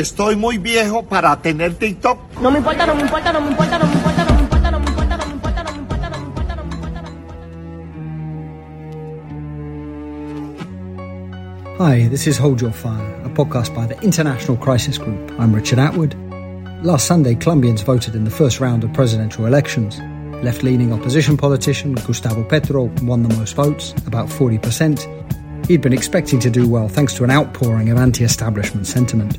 Estoy muy viejo para tener TikTok. No me importa, no me importa, no me importa, no me importa, no me importa, no me importa, no me importa, no me importa, no me importa, no me importa, no me importa. Hi, this is Hold Your Fire, a podcast by the International Crisis Group. I'm Richard Atwood. Last Sunday, Colombians voted in the first round of presidential elections. Left leaning opposition politician Gustavo Petro won the most votes, about 40%. He'd been expecting to do well thanks to an outpouring of anti establishment sentiment.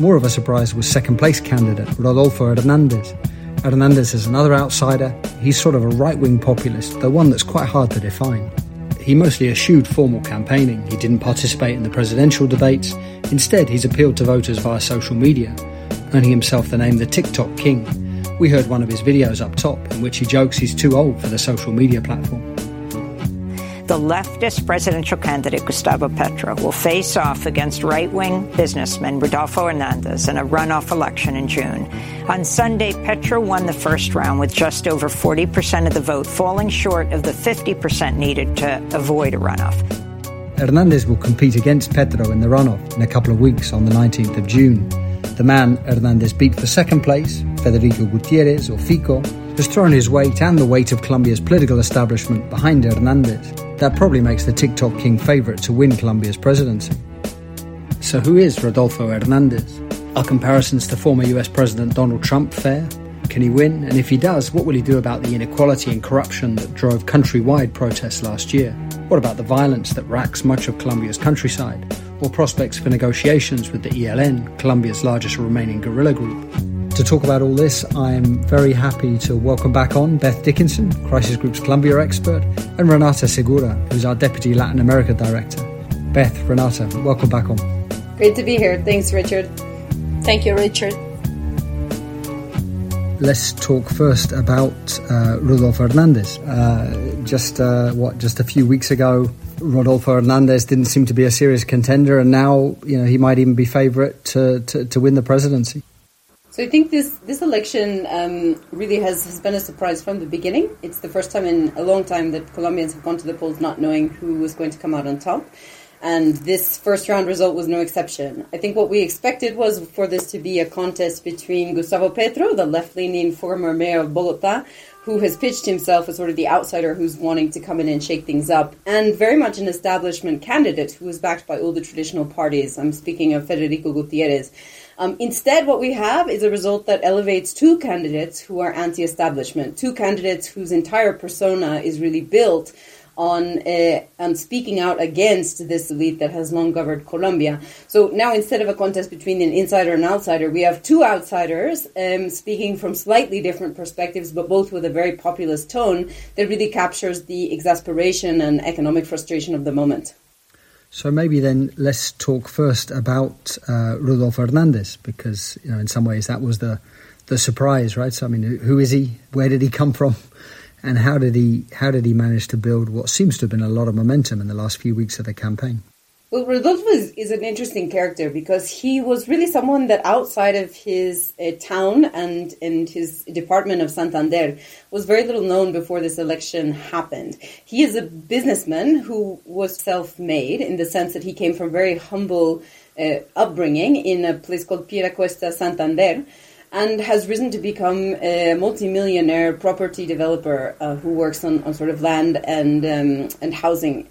More of a surprise was second place candidate Rodolfo Hernandez. Hernandez is another outsider. He's sort of a right wing populist, though one that's quite hard to define. He mostly eschewed formal campaigning. He didn't participate in the presidential debates. Instead, he's appealed to voters via social media, earning himself the name the TikTok King. We heard one of his videos up top in which he jokes he's too old for the social media platform. The leftist presidential candidate Gustavo Petro will face off against right wing businessman Rodolfo Hernandez in a runoff election in June. On Sunday, Petro won the first round with just over 40% of the vote, falling short of the 50% needed to avoid a runoff. Hernandez will compete against Petro in the runoff in a couple of weeks on the 19th of June. The man Hernandez beat for second place, Federico Gutierrez, or Fico, has thrown his weight and the weight of Colombia's political establishment behind Hernandez. That probably makes the TikTok king favourite to win Colombia's presidency. So, who is Rodolfo Hernandez? Are comparisons to former US President Donald Trump fair? Can he win? And if he does, what will he do about the inequality and corruption that drove countrywide protests last year? What about the violence that racks much of Colombia's countryside? Or prospects for negotiations with the ELN, Colombia's largest remaining guerrilla group? To talk about all this, I'm very happy to welcome back on Beth Dickinson, Crisis Group's Colombia expert, and Renata Segura, who's our Deputy Latin America Director. Beth, Renata, welcome back on. Great to be here. Thanks, Richard. Thank you, Richard. Let's talk first about uh, Rodolfo Hernandez. Uh, just uh, what, just a few weeks ago, Rodolfo Hernandez didn't seem to be a serious contender, and now you know he might even be favourite to, to, to win the presidency. So I think this this election um, really has, has been a surprise from the beginning. It's the first time in a long time that Colombians have gone to the polls not knowing who was going to come out on top. And this first round result was no exception. I think what we expected was for this to be a contest between Gustavo Petro, the left leaning former mayor of Bogota, who has pitched himself as sort of the outsider who's wanting to come in and shake things up, and very much an establishment candidate who was backed by all the traditional parties. I'm speaking of Federico Gutierrez. Um, instead, what we have is a result that elevates two candidates who are anti establishment, two candidates whose entire persona is really built on uh, on speaking out against this elite that has long governed Colombia. So now, instead of a contest between an insider and outsider, we have two outsiders um, speaking from slightly different perspectives, but both with a very populist tone that really captures the exasperation and economic frustration of the moment. So maybe then let's talk first about uh, Hernandez, because you know in some ways that was the the surprise, right? So I mean, who is he? Where did he come from? And how did he how did he manage to build what seems to have been a lot of momentum in the last few weeks of the campaign? Well, Rodolfo is, is, an interesting character because he was really someone that outside of his uh, town and, and his department of Santander was very little known before this election happened. He is a businessman who was self-made in the sense that he came from very humble uh, upbringing in a place called Piedecuesta, Santander and has risen to become a multimillionaire property developer uh, who works on, on, sort of land and um, and housing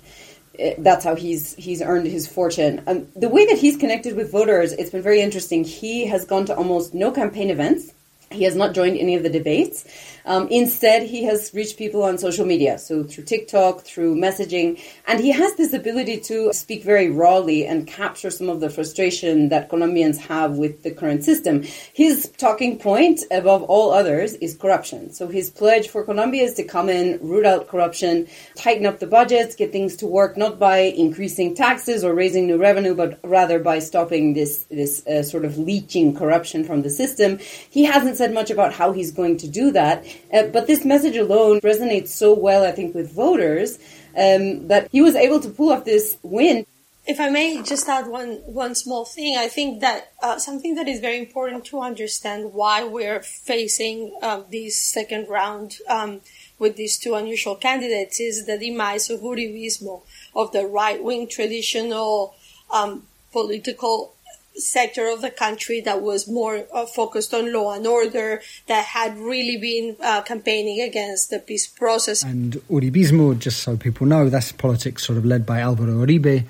that's how he's he's earned his fortune. Um, the way that he's connected with voters, it's been very interesting. He has gone to almost no campaign events. He has not joined any of the debates. Um, instead, he has reached people on social media, so through TikTok, through messaging, and he has this ability to speak very rawly and capture some of the frustration that Colombians have with the current system. His talking point, above all others, is corruption. So his pledge for Colombia is to come in, root out corruption, tighten up the budgets, get things to work, not by increasing taxes or raising new revenue, but rather by stopping this this uh, sort of leaching corruption from the system. He hasn't said much about how he's going to do that. Uh, but this message alone resonates so well, I think, with voters um, that he was able to pull off this win. If I may just add one one small thing, I think that uh, something that is very important to understand why we're facing uh, this second round um, with these two unusual candidates is the demise of Uribismo, of the right wing traditional um, political sector of the country that was more uh, focused on law and order, that had really been uh, campaigning against the peace process. And Uribismo, just so people know, that's politics sort of led by Alvaro Uribe,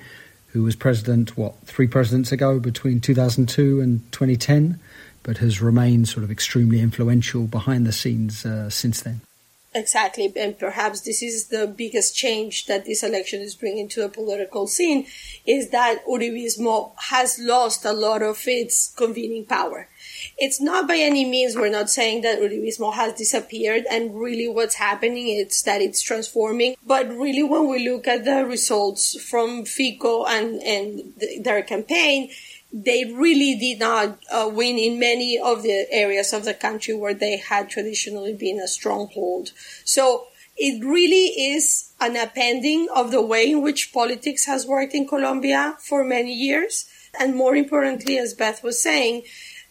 who was president, what, three presidents ago, between 2002 and 2010, but has remained sort of extremely influential behind the scenes uh, since then. Exactly, and perhaps this is the biggest change that this election is bringing to the political scene, is that Uribismo has lost a lot of its convening power. It's not by any means, we're not saying that Uribismo has disappeared and really what's happening is that it's transforming. But really when we look at the results from FICO and, and their campaign, they really did not uh, win in many of the areas of the country where they had traditionally been a stronghold. So it really is an appending of the way in which politics has worked in Colombia for many years. And more importantly, as Beth was saying,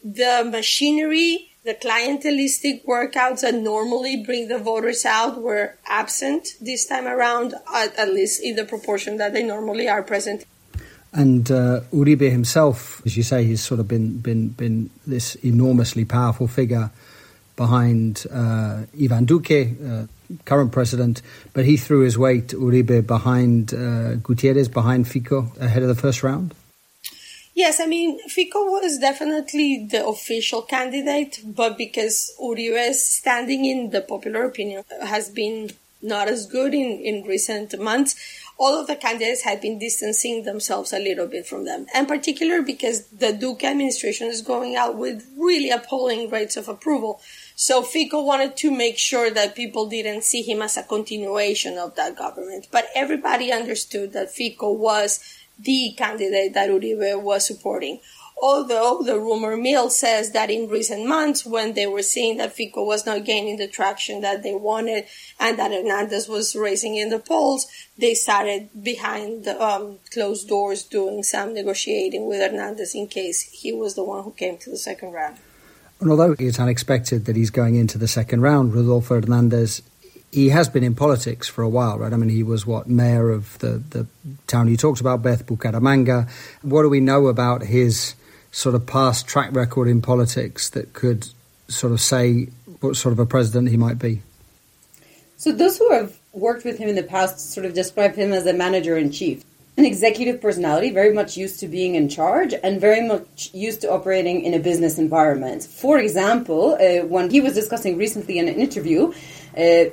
the machinery, the clientelistic workouts that normally bring the voters out were absent this time around, at, at least in the proportion that they normally are present and uh, Uribe himself, as you say, he's sort of been been been this enormously powerful figure behind uh, Ivan Duque, uh, current president, but he threw his weight, Uribe, behind uh, Gutierrez, behind Fico, ahead of the first round. Yes, I mean, Fico was definitely the official candidate, but because Uribe's standing in the popular opinion has been not as good in, in recent months, all of the candidates had been distancing themselves a little bit from them. And particular because the Duque administration is going out with really appalling rates of approval. So Fico wanted to make sure that people didn't see him as a continuation of that government. But everybody understood that Fico was the candidate that Uribe was supporting although the rumor mill says that in recent months, when they were seeing that Fico was not gaining the traction that they wanted and that Hernandez was raising in the polls, they started behind the um, closed doors doing some negotiating with Hernandez in case he was the one who came to the second round. And although it's unexpected that he's going into the second round, Rodolfo Hernandez he has been in politics for a while, right? I mean, he was what mayor of the, the town you talked about, Beth Bucaramanga. What do we know about his sort of past track record in politics that could sort of say what sort of a president he might be? So those who have worked with him in the past sort of describe him as a manager in chief. An executive personality, very much used to being in charge and very much used to operating in a business environment. For example, uh, when he was discussing recently in an interview uh,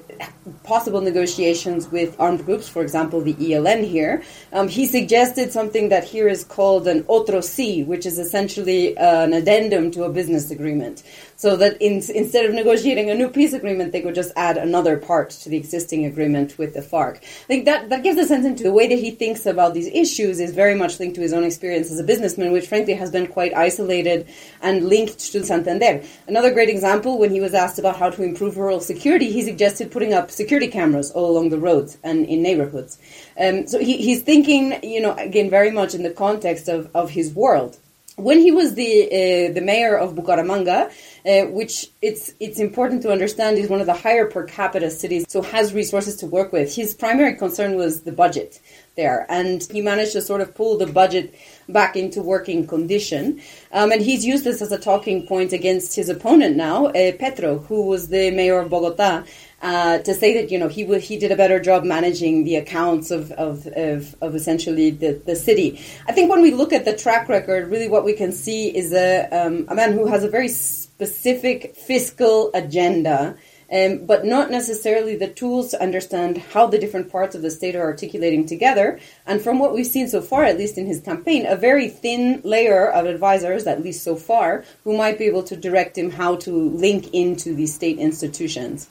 possible negotiations with armed groups, for example, the ELN here, um, he suggested something that here is called an otro sí, which is essentially an addendum to a business agreement. So that in, instead of negotiating a new peace agreement, they could just add another part to the existing agreement with the FARC. I think that, that gives a sense into the way that he thinks about these issues is very much linked to his own experience as a businessman, which frankly has been quite isolated and linked to Santander. Another great example, when he was asked about how to improve rural security, he suggested putting up security cameras all along the roads and in neighborhoods. Um, so he, he's thinking, you know, again, very much in the context of, of his world. When he was the uh, the mayor of Bucaramanga, uh, which it's it's important to understand is one of the higher per capita cities, so has resources to work with. His primary concern was the budget there, and he managed to sort of pull the budget back into working condition. Um, and he's used this as a talking point against his opponent now, uh, Petro, who was the mayor of Bogota. Uh, to say that you know he he did a better job managing the accounts of of, of, of essentially the, the city. I think when we look at the track record, really what we can see is a um, a man who has a very specific fiscal agenda um, but not necessarily the tools to understand how the different parts of the state are articulating together. And from what we've seen so far, at least in his campaign, a very thin layer of advisors, at least so far, who might be able to direct him how to link into these state institutions.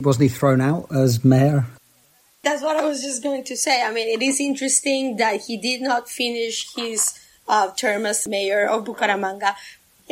Wasn't he thrown out as mayor? That's what I was just going to say. I mean, it is interesting that he did not finish his uh, term as mayor of Bucaramanga,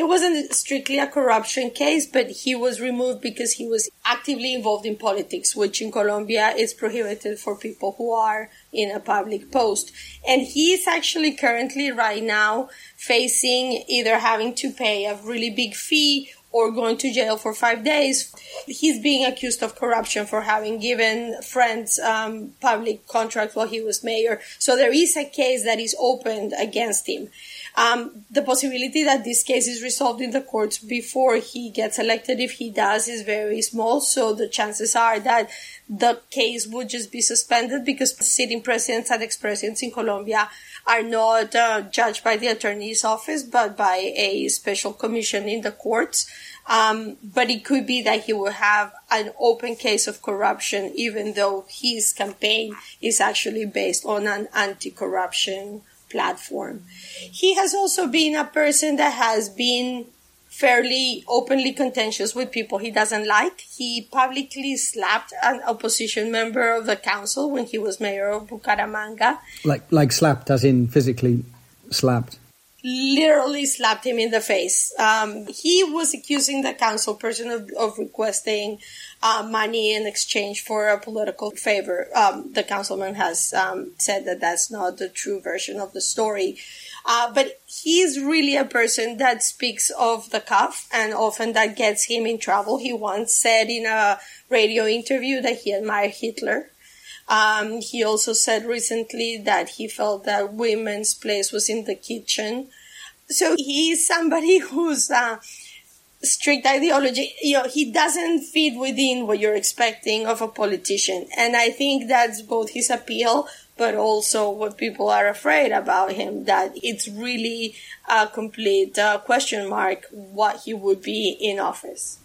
it wasn't strictly a corruption case, but he was removed because he was actively involved in politics, which in Colombia is prohibited for people who are in a public post. And he is actually currently right now facing either having to pay a really big fee or going to jail for five days. He's being accused of corruption for having given friends um, public contracts while he was mayor. So there is a case that is opened against him. Um, the possibility that this case is resolved in the courts before he gets elected, if he does, is very small. So the chances are that the case would just be suspended because sitting presidents and ex-presidents in Colombia are not uh, judged by the attorney's office, but by a special commission in the courts. Um, but it could be that he will have an open case of corruption, even though his campaign is actually based on an anti-corruption platform. He has also been a person that has been fairly openly contentious with people he doesn't like. He publicly slapped an opposition member of the council when he was mayor of Bucaramanga. Like like slapped as in physically slapped literally slapped him in the face. Um, he was accusing the council person of, of requesting uh, money in exchange for a political favor. Um, the councilman has um, said that that's not the true version of the story. Uh, but he's really a person that speaks of the cuff and often that gets him in trouble. He once said in a radio interview that he admired Hitler. Um, he also said recently that he felt that women's place was in the kitchen. So he's somebody who's uh, strict ideology. You know, he doesn't fit within what you're expecting of a politician, and I think that's both his appeal, but also what people are afraid about him. That it's really a complete uh, question mark what he would be in office.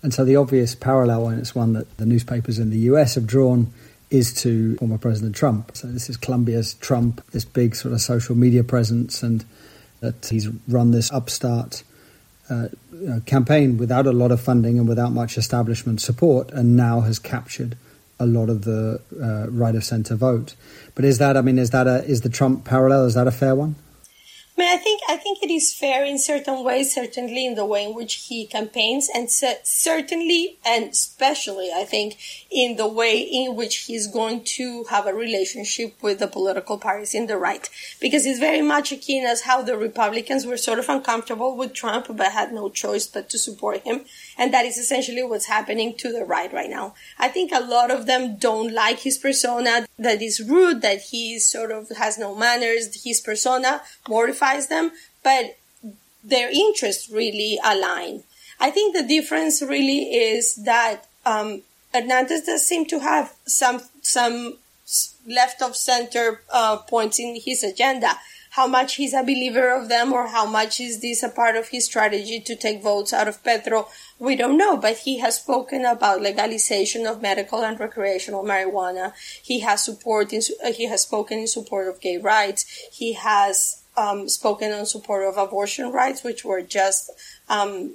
And so the obvious parallel, and it's one that the newspapers in the US have drawn is to former President Trump. So this is Colombia's Trump, this big sort of social media presence, and that he's run this upstart uh, campaign without a lot of funding and without much establishment support, and now has captured a lot of the uh, right of centre vote. But is that, I mean, is that a, is the Trump parallel? Is that a fair one? I mean, I think I think it is fair in certain ways, certainly in the way in which he campaigns, and certainly and especially, I think, in the way in which he's going to have a relationship with the political parties in the right, because it's very much akin as how the Republicans were sort of uncomfortable with Trump, but had no choice but to support him, and that is essentially what's happening to the right right now. I think a lot of them don't like his persona, that is rude, that he sort of has no manners, his persona mortifies them, but their interests really align. I think the difference really is that um, Hernandez does seem to have some some left of center uh, points in his agenda. How much he's a believer of them, or how much is this a part of his strategy to take votes out of Petro, we don't know. But he has spoken about legalization of medical and recreational marijuana. He has support in, he has spoken in support of gay rights. He has um, spoken in support of abortion rights, which were just um,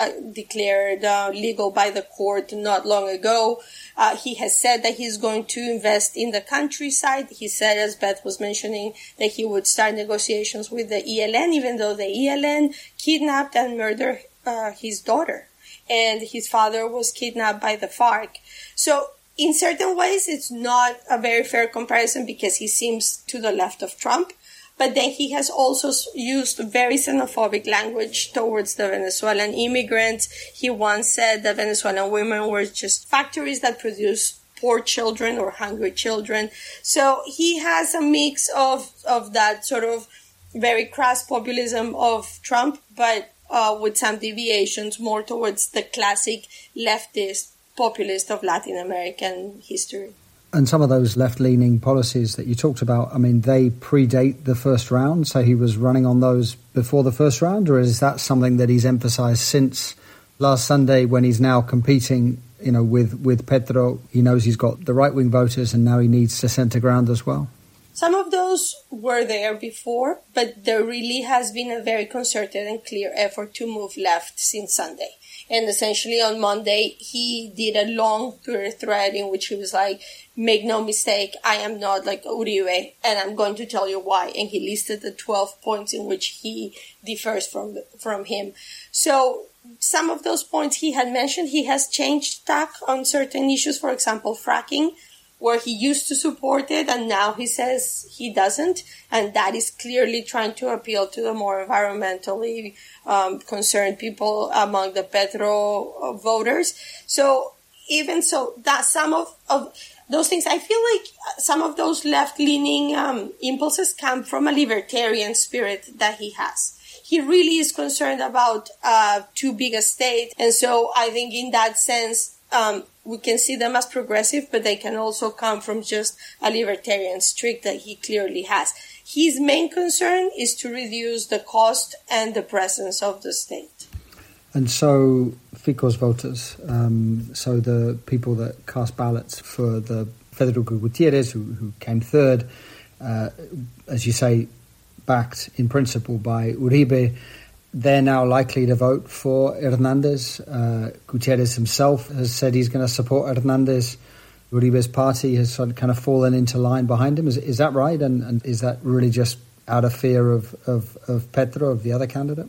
uh, declared uh, legal by the court not long ago. Uh, he has said that he's going to invest in the countryside. He said, as Beth was mentioning, that he would start negotiations with the ELN, even though the ELN kidnapped and murdered uh, his daughter. and his father was kidnapped by the FARC. So in certain ways, it's not a very fair comparison because he seems to the left of Trump. But then he has also used very xenophobic language towards the Venezuelan immigrants. He once said that Venezuelan women were just factories that produce poor children or hungry children. So he has a mix of, of that sort of very crass populism of Trump, but uh, with some deviations more towards the classic leftist populist of Latin American history. And some of those left leaning policies that you talked about, I mean, they predate the first round. So he was running on those before the first round, or is that something that he's emphasized since last Sunday when he's now competing, you know, with, with Petro? He knows he's got the right wing voters and now he needs to center ground as well? Some of those were there before, but there really has been a very concerted and clear effort to move left since Sunday. And essentially on Monday, he did a long Twitter thread in which he was like, make no mistake, I am not like Uribe and I'm going to tell you why. And he listed the 12 points in which he differs from, from him. So some of those points he had mentioned, he has changed tack on certain issues. For example, fracking where he used to support it and now he says he doesn't. And that is clearly trying to appeal to the more environmentally um, concerned people among the Petro uh, voters. So even so, that some of, of those things, I feel like some of those left leaning um, impulses come from a libertarian spirit that he has. He really is concerned about uh, too big a state. And so I think in that sense, um, we can see them as progressive, but they can also come from just a libertarian streak that he clearly has. His main concern is to reduce the cost and the presence of the state. And so, Fico's voters, um, so the people that cast ballots for the Federico Gutierrez, who, who came third, uh, as you say, backed in principle by Uribe, they're now likely to vote for Hernandez. Uh, Gutierrez himself has said he's going to support Hernandez. Uribe's party has sort of kind of fallen into line behind him. Is, is that right? And, and is that really just out of fear of, of, of Petro, of the other candidate?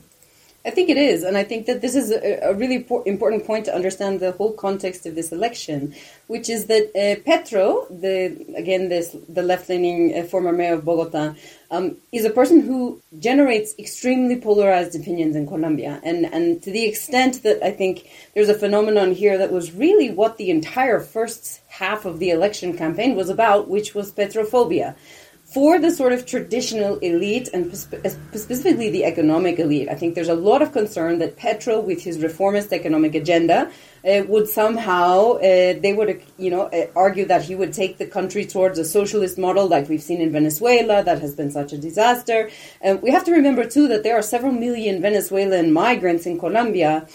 I think it is, and I think that this is a, a really important point to understand the whole context of this election, which is that uh, Petro, the again this the left-leaning uh, former mayor of Bogota, um, is a person who generates extremely polarized opinions in Colombia, and and to the extent that I think there's a phenomenon here that was really what the entire first half of the election campaign was about, which was Petrophobia for the sort of traditional elite and specifically the economic elite, I think there's a lot of concern that Petro, with his reformist economic agenda, uh, would somehow uh, they would you know uh, argue that he would take the country towards a socialist model like we've seen in Venezuela that has been such a disaster. And we have to remember too that there are several million Venezuelan migrants in Colombia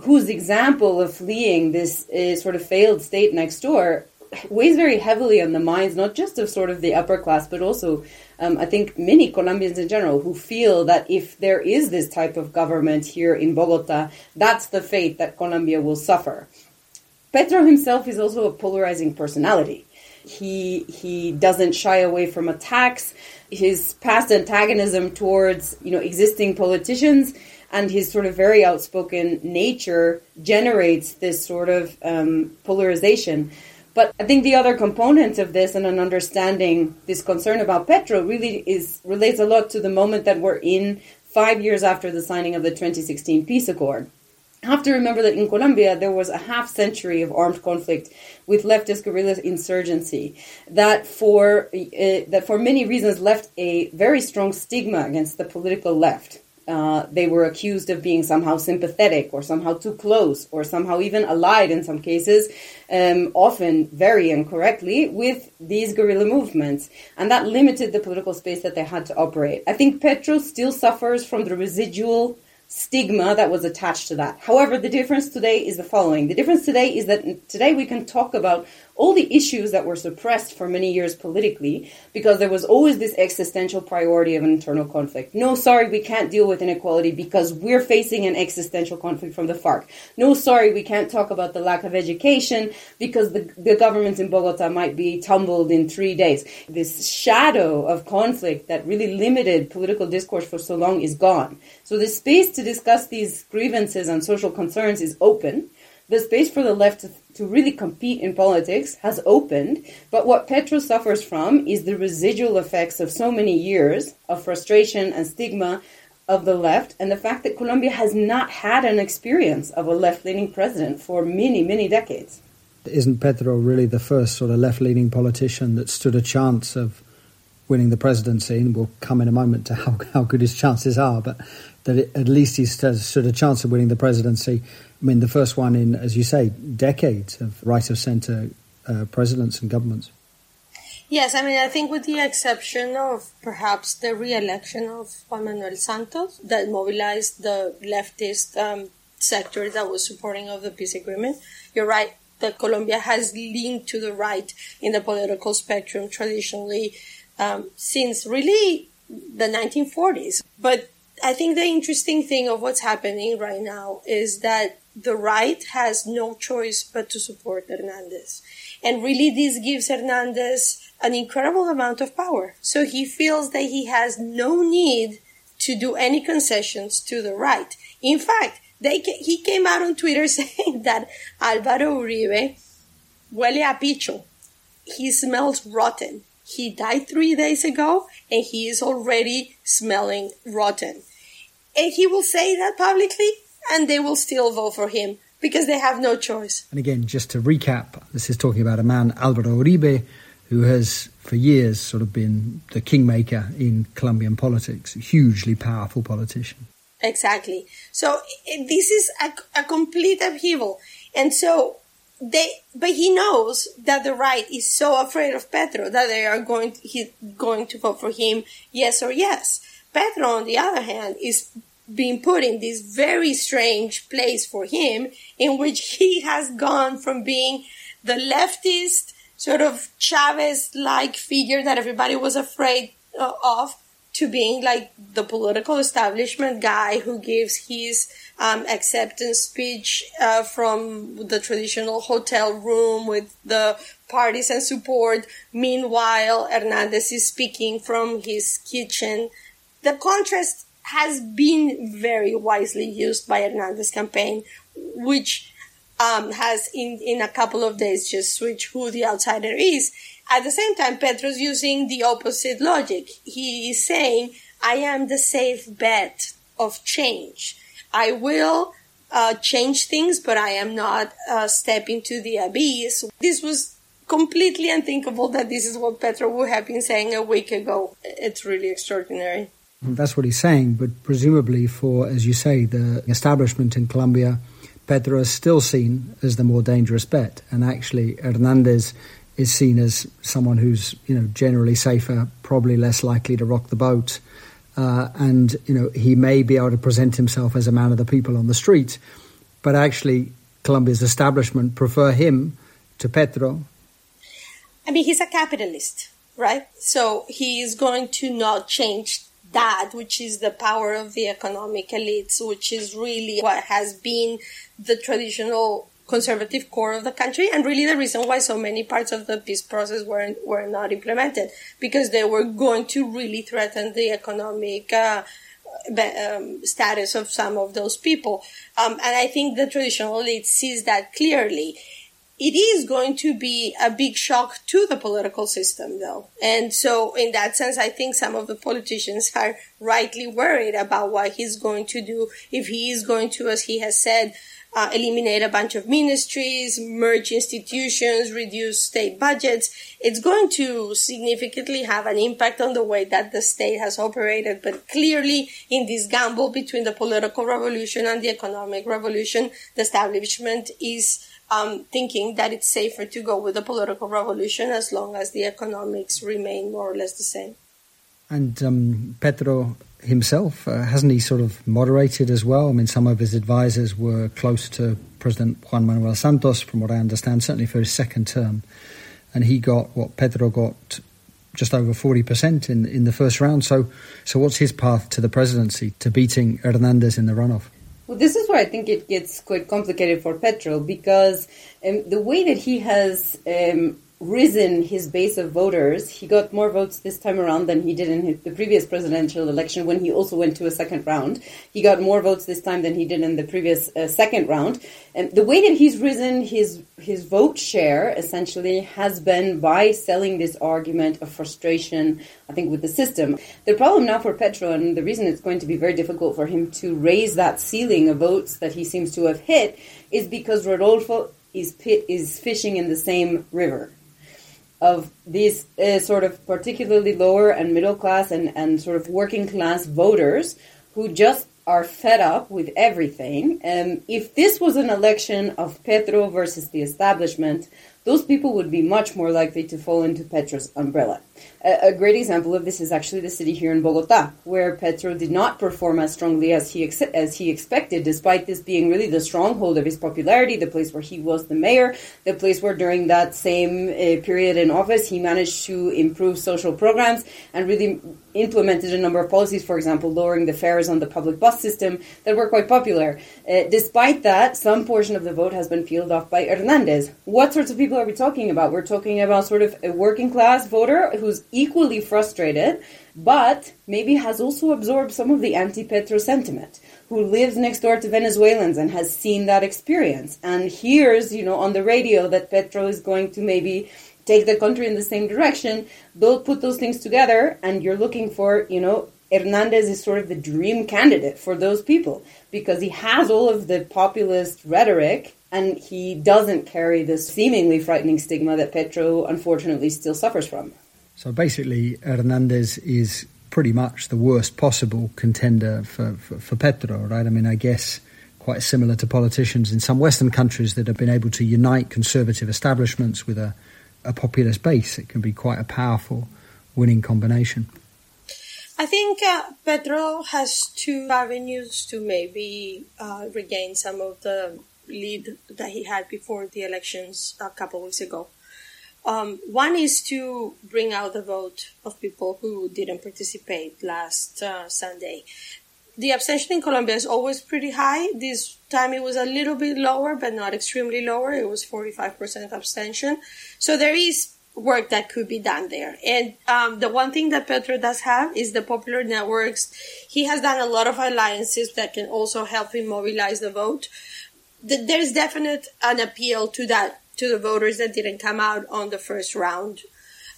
whose example of fleeing this uh, sort of failed state next door weighs very heavily on the minds, not just of sort of the upper class, but also, um, I think, many Colombians in general who feel that if there is this type of government here in Bogota, that's the fate that Colombia will suffer. Petro himself is also a polarizing personality. He he doesn't shy away from attacks. His past antagonism towards you know existing politicians and his sort of very outspoken nature generates this sort of um, polarization. But I think the other components of this and an understanding this concern about Petro really is relates a lot to the moment that we're in five years after the signing of the 2016 peace accord. I have to remember that in Colombia there was a half century of armed conflict with leftist guerrilla insurgency that for uh, that for many reasons left a very strong stigma against the political left. Uh, they were accused of being somehow sympathetic or somehow too close or somehow even allied in some cases, um, often very incorrectly, with these guerrilla movements. And that limited the political space that they had to operate. I think Petro still suffers from the residual stigma that was attached to that. However, the difference today is the following. The difference today is that today we can talk about all the issues that were suppressed for many years politically because there was always this existential priority of an internal conflict. No, sorry, we can't deal with inequality because we're facing an existential conflict from the FARC. No, sorry, we can't talk about the lack of education because the, the government in Bogota might be tumbled in three days. This shadow of conflict that really limited political discourse for so long is gone. So the space to discuss these grievances and social concerns is open the space for the left to, to really compete in politics has opened. But what Petro suffers from is the residual effects of so many years of frustration and stigma of the left, and the fact that Colombia has not had an experience of a left leaning president for many, many decades. Isn't Petro really the first sort of left leaning politician that stood a chance of winning the presidency? And we'll come in a moment to how, how good his chances are, but that it, at least he stood a chance of winning the presidency. I mean, the first one in, as you say, decades of right of centre uh, presidents and governments. Yes, I mean, I think with the exception of perhaps the re-election of Juan Manuel Santos that mobilized the leftist um, sector that was supporting of the peace agreement, you're right that Colombia has leaned to the right in the political spectrum traditionally um, since really the 1940s. But I think the interesting thing of what's happening right now is that the right has no choice but to support Hernandez. And really this gives Hernandez an incredible amount of power. So he feels that he has no need to do any concessions to the right. In fact, they, he came out on Twitter saying that Alvaro Uribe huele a picho. He smells rotten. He died three days ago and he is already smelling rotten. And he will say that publicly and they will still vote for him because they have no choice. And again, just to recap, this is talking about a man, Alvaro Uribe, who has for years sort of been the kingmaker in Colombian politics, a hugely powerful politician. Exactly. So eh, this is a, a complete upheaval. And so they, but he knows that the right is so afraid of Petro that they are going, to, he's going to vote for him, yes or yes. Petro, on the other hand, is being put in this very strange place for him in which he has gone from being the leftist sort of Chavez-like figure that everybody was afraid uh, of to being like the political establishment guy who gives his um, acceptance speech uh, from the traditional hotel room with the partisan support. Meanwhile, Hernandez is speaking from his kitchen. The contrast has been very wisely used by Hernandez campaign, which um, has in, in a couple of days just switched who the outsider is. At the same time, Petro's using the opposite logic. He is saying, I am the safe bet of change. I will uh, change things, but I am not uh, stepping to the abyss. This was completely unthinkable that this is what Petro would have been saying a week ago. It's really extraordinary. That's what he's saying, but presumably for, as you say, the establishment in Colombia Petro is still seen as the more dangerous bet, and actually Hernandez is seen as someone who's you know generally safer, probably less likely to rock the boat, uh, and you know he may be able to present himself as a man of the people on the street, but actually Colombia's establishment prefer him to Petro. I mean, he's a capitalist, right? So he is going to not change that, which is the power of the economic elites, which is really what has been the traditional conservative core of the country and really the reason why so many parts of the peace process were were not implemented because they were going to really threaten the economic uh, um, status of some of those people. Um, and I think the traditional elite sees that clearly it is going to be a big shock to the political system though. And so in that sense, I think some of the politicians are rightly worried about what he's going to do if he is going to, as he has said, uh, eliminate a bunch of ministries, merge institutions, reduce state budgets. It's going to significantly have an impact on the way that the state has operated. But clearly, in this gamble between the political revolution and the economic revolution, the establishment is um, thinking that it's safer to go with a political revolution as long as the economics remain more or less the same. And um, Petro himself, uh, hasn't he sort of moderated as well? I mean, some of his advisors were close to President Juan Manuel Santos, from what I understand, certainly for his second term. And he got what Petro got just over 40% in, in the first round. So, so what's his path to the presidency, to beating Hernandez in the runoff? Well, this is where I think it gets quite complicated for Petro because um, the way that he has um, risen his base of voters. He got more votes this time around than he did in his, the previous presidential election when he also went to a second round. He got more votes this time than he did in the previous uh, second round. And the way that he's risen his his vote share essentially has been by selling this argument of frustration, I think, with the system. The problem now for Petro, and the reason it's going to be very difficult for him to raise that ceiling of votes that he seems to have hit, is because Rodolfo is pit, is fishing in the same river of these uh, sort of particularly lower and middle class and, and sort of working class voters who just are fed up with everything. Um, if this was an election of Petro versus the establishment, those people would be much more likely to fall into Petro's umbrella. A, a, great example of this is actually the city here in Bogota, where Petro did not perform as strongly as he ex- as he expected, despite this being really the stronghold of his popularity, the place where he was the mayor, the place where during that same uh, period in office he managed to improve social programs and really implemented a number of policies, for example, lowering the fares on the public bus system that were quite popular. Uh, despite that, some portion of the vote has been peeled off by Hernandez. What sorts of people are we talking about? We're talking about sort of a working class voter who's equally frustrated, but maybe has also absorbed some of the anti-Petro sentiment, who lives next door to Venezuelans and has seen that experience and hears, you know, on the radio that Petro is going to maybe take the country in the same direction, they'll put those things together and you're looking for, you know, Hernandez is sort of the dream candidate for those people because he has all of the populist rhetoric and he doesn't carry this seemingly frightening stigma that Petro unfortunately still suffers from. So basically, Hernandez is pretty much the worst possible contender for, for, for Petro, right? I mean, I guess quite similar to politicians in some Western countries that have been able to unite conservative establishments with a a populist base, it can be quite a powerful winning combination. I think uh, Petro has two avenues to maybe uh, regain some of the lead that he had before the elections a couple of weeks ago. Um, one is to bring out the vote of people who didn't participate last uh, Sunday the abstention in Colombia is always pretty high. This time it was a little bit lower, but not extremely lower. It was 45% abstention. So there is work that could be done there. And um, the one thing that Petro does have is the popular networks. He has done a lot of alliances that can also help him mobilize the vote. There's definite an appeal to that to the voters that didn't come out on the first round.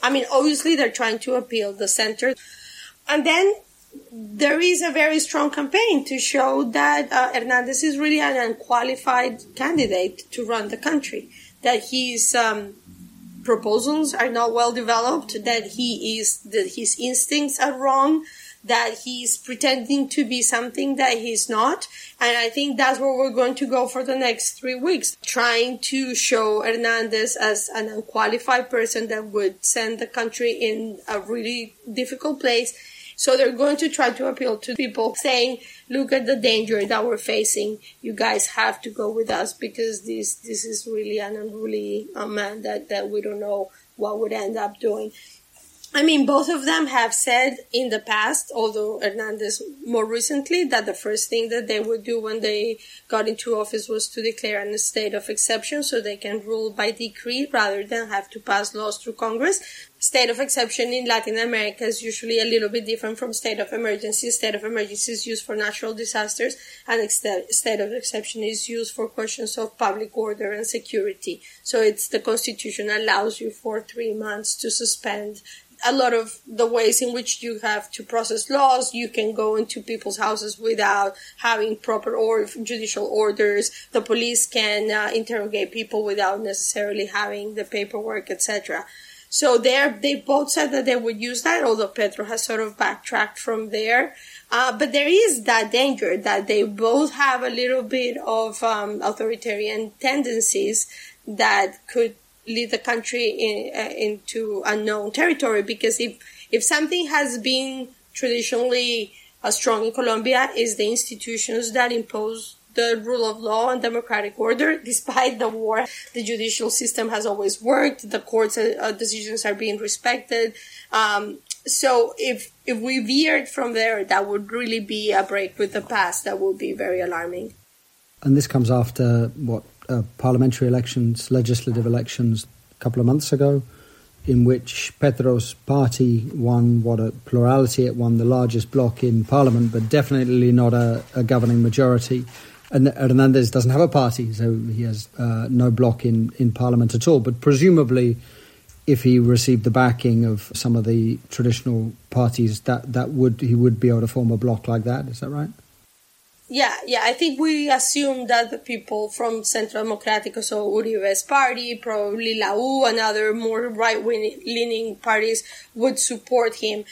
I mean, obviously they're trying to appeal the center. And then there is a very strong campaign to show that uh, Hernandez is really an unqualified candidate to run the country, that his um, proposals are not well developed, that he is that his instincts are wrong, that he's pretending to be something that he's not. And I think that's where we're going to go for the next three weeks, trying to show Hernandez as an unqualified person that would send the country in a really difficult place so they're going to try to appeal to people saying, look at the danger that we're facing. You guys have to go with us because this, this is really an unruly uh, man that, that we don't know what would end up doing. I mean, both of them have said in the past, although Hernandez more recently, that the first thing that they would do when they got into office was to declare a state of exception so they can rule by decree rather than have to pass laws through Congress. State of exception in Latin America is usually a little bit different from state of emergency. State of emergency is used for natural disasters and state of exception is used for questions of public order and security. So it's the constitution allows you for three months to suspend a lot of the ways in which you have to process laws. You can go into people's houses without having proper or judicial orders. The police can uh, interrogate people without necessarily having the paperwork, etc. So there, they both said that they would use that, although Petro has sort of backtracked from there. Uh, but there is that danger that they both have a little bit of um, authoritarian tendencies that could lead the country in, uh, into unknown territory because if if something has been traditionally uh, strong in Colombia is the institutions that impose the rule of law and democratic order. Despite the war, the judicial system has always worked. The court's uh, decisions are being respected. Um, so if if we veered from there, that would really be a break with the past. That would be very alarming. And this comes after what uh, parliamentary elections, legislative elections a couple of months ago, in which Petro's party won what a plurality, it won the largest bloc in parliament, but definitely not a, a governing majority. And Hernandez doesn't have a party, so he has uh, no bloc in, in parliament at all. But presumably, if he received the backing of some of the traditional parties, that, that would he would be able to form a bloc like that. Is that right? Yeah, yeah. I think we assume that the people from Centro Democrático, so Uribe's party, probably La U and other more right-leaning parties would support him.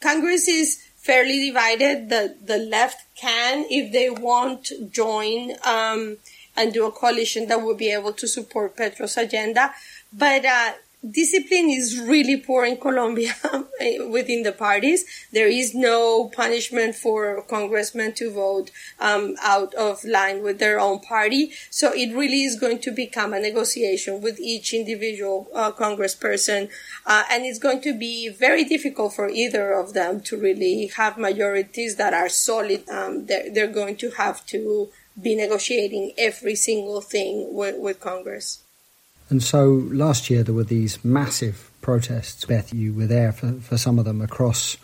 Congress is fairly divided. The the left can, if they want, join um, and do a coalition that would be able to support Petro's agenda. But uh, discipline is really poor in Colombia within the parties. There is no punishment for congressmen to vote um, out of line with their own party. So it really is going to become a negotiation with each individual uh, congressperson. Uh, and it's going to be very difficult for either of them to really have majorities that are solid. Um, they're, they're going to have to be negotiating every single thing with, with Congress. And so last year there were these massive protests. Beth, you were there for, for some of them across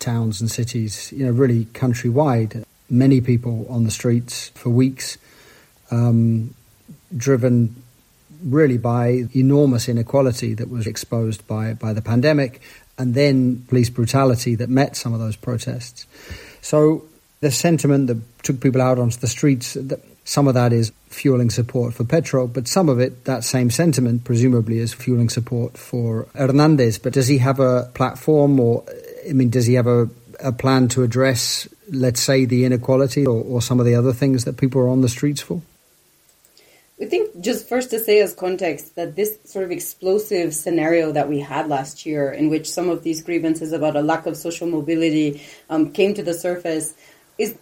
towns and cities, you know, really countrywide. Many people on the streets for weeks, um, driven really by enormous inequality that was exposed by, by the pandemic and then police brutality that met some of those protests. So the sentiment that took people out onto the streets, some of that is fueling support for Petro, but some of it, that same sentiment, presumably, is fueling support for Hernandez. But does he have a platform, or I mean, does he have a, a plan to address, let's say, the inequality or, or some of the other things that people are on the streets for? I think just first to say as context that this sort of explosive scenario that we had last year, in which some of these grievances about a lack of social mobility um, came to the surface, is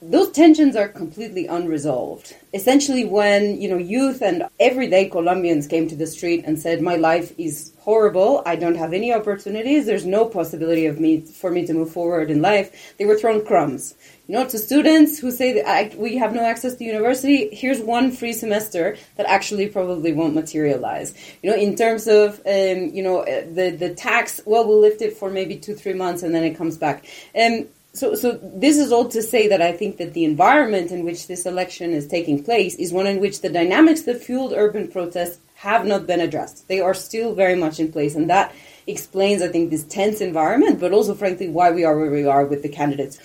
those tensions are completely unresolved. Essentially, when you know youth and everyday Colombians came to the street and said, "My life is horrible. I don't have any opportunities. There's no possibility of me for me to move forward in life," they were thrown crumbs. You know, to students who say we have no access to university, here's one free semester that actually probably won't materialize. You know, in terms of um, you know uh, the the tax, well, we'll lift it for maybe two three months and then it comes back. Um, so, so this is all to say that I think that the environment in which this election is taking place is one in which the dynamics that fueled urban protests have not been addressed. They are still very much in place, and that explains, I think, this tense environment, but also, frankly, why we are where we are with the candidates.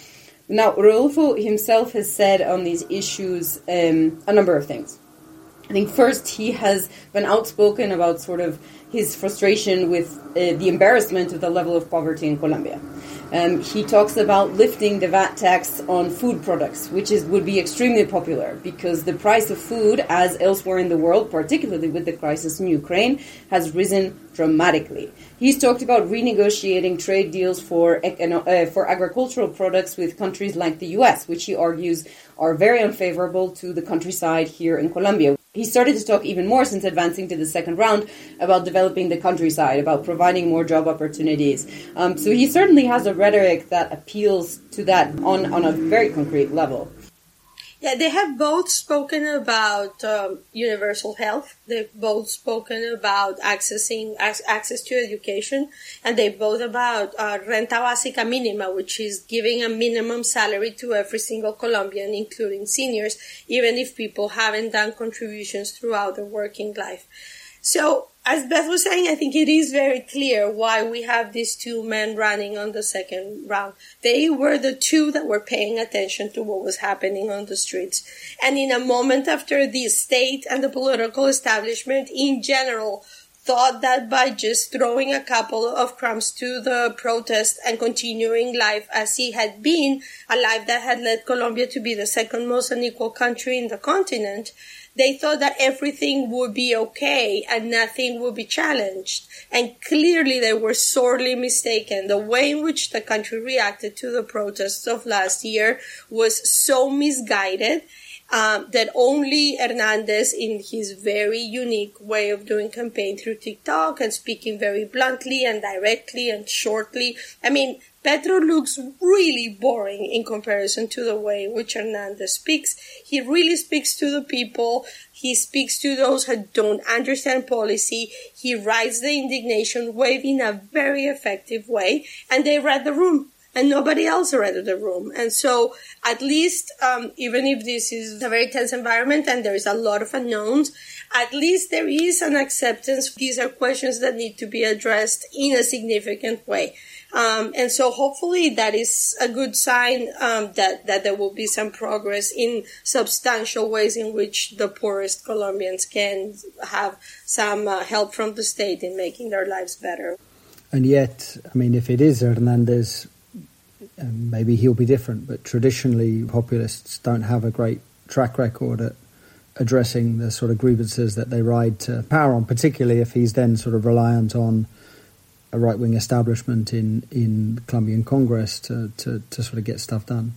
Now, Rodolfo himself has said on these issues um, a number of things. I think first he has been outspoken about sort of his frustration with uh, the embarrassment of the level of poverty in Colombia. Um, he talks about lifting the VAT tax on food products, which is would be extremely popular because the price of food, as elsewhere in the world, particularly with the crisis in Ukraine, has risen dramatically. He's talked about renegotiating trade deals for uh, for agricultural products with countries like the U.S., which he argues are very unfavorable to the countryside here in Colombia. He started to talk even more since advancing to the second round about developing the countryside, about providing more job opportunities. Um, so he certainly has a rhetoric that appeals to that on, on a very concrete level. Yeah, they have both spoken about um, universal health. They've both spoken about accessing access to education, and they both about uh, renta básica mínima, which is giving a minimum salary to every single Colombian, including seniors, even if people haven't done contributions throughout their working life. So as Beth was saying, I think it is very clear why we have these two men running on the second round. They were the two that were paying attention to what was happening on the streets. And in a moment after the state and the political establishment in general thought that by just throwing a couple of crumbs to the protest and continuing life as he had been, a life that had led Colombia to be the second most unequal country in the continent, they thought that everything would be okay and nothing would be challenged. And clearly they were sorely mistaken. The way in which the country reacted to the protests of last year was so misguided um, that only Hernandez, in his very unique way of doing campaign through TikTok and speaking very bluntly and directly and shortly, I mean, Petro looks really boring in comparison to the way which Hernandez speaks. He really speaks to the people. He speaks to those who don't understand policy. He rides the indignation wave in a very effective way, and they read the room and nobody else read the room. And so, at least, um, even if this is a very tense environment and there is a lot of unknowns, at least there is an acceptance. These are questions that need to be addressed in a significant way. Um, and so hopefully that is a good sign um, that, that there will be some progress in substantial ways in which the poorest Colombians can have some uh, help from the state in making their lives better. And yet, I mean, if it is Hernandez, um, maybe he'll be different, but traditionally populists don't have a great track record at addressing the sort of grievances that they ride to power on, particularly if he's then sort of reliant on a right wing establishment in, in Colombian Congress to, to, to sort of get stuff done.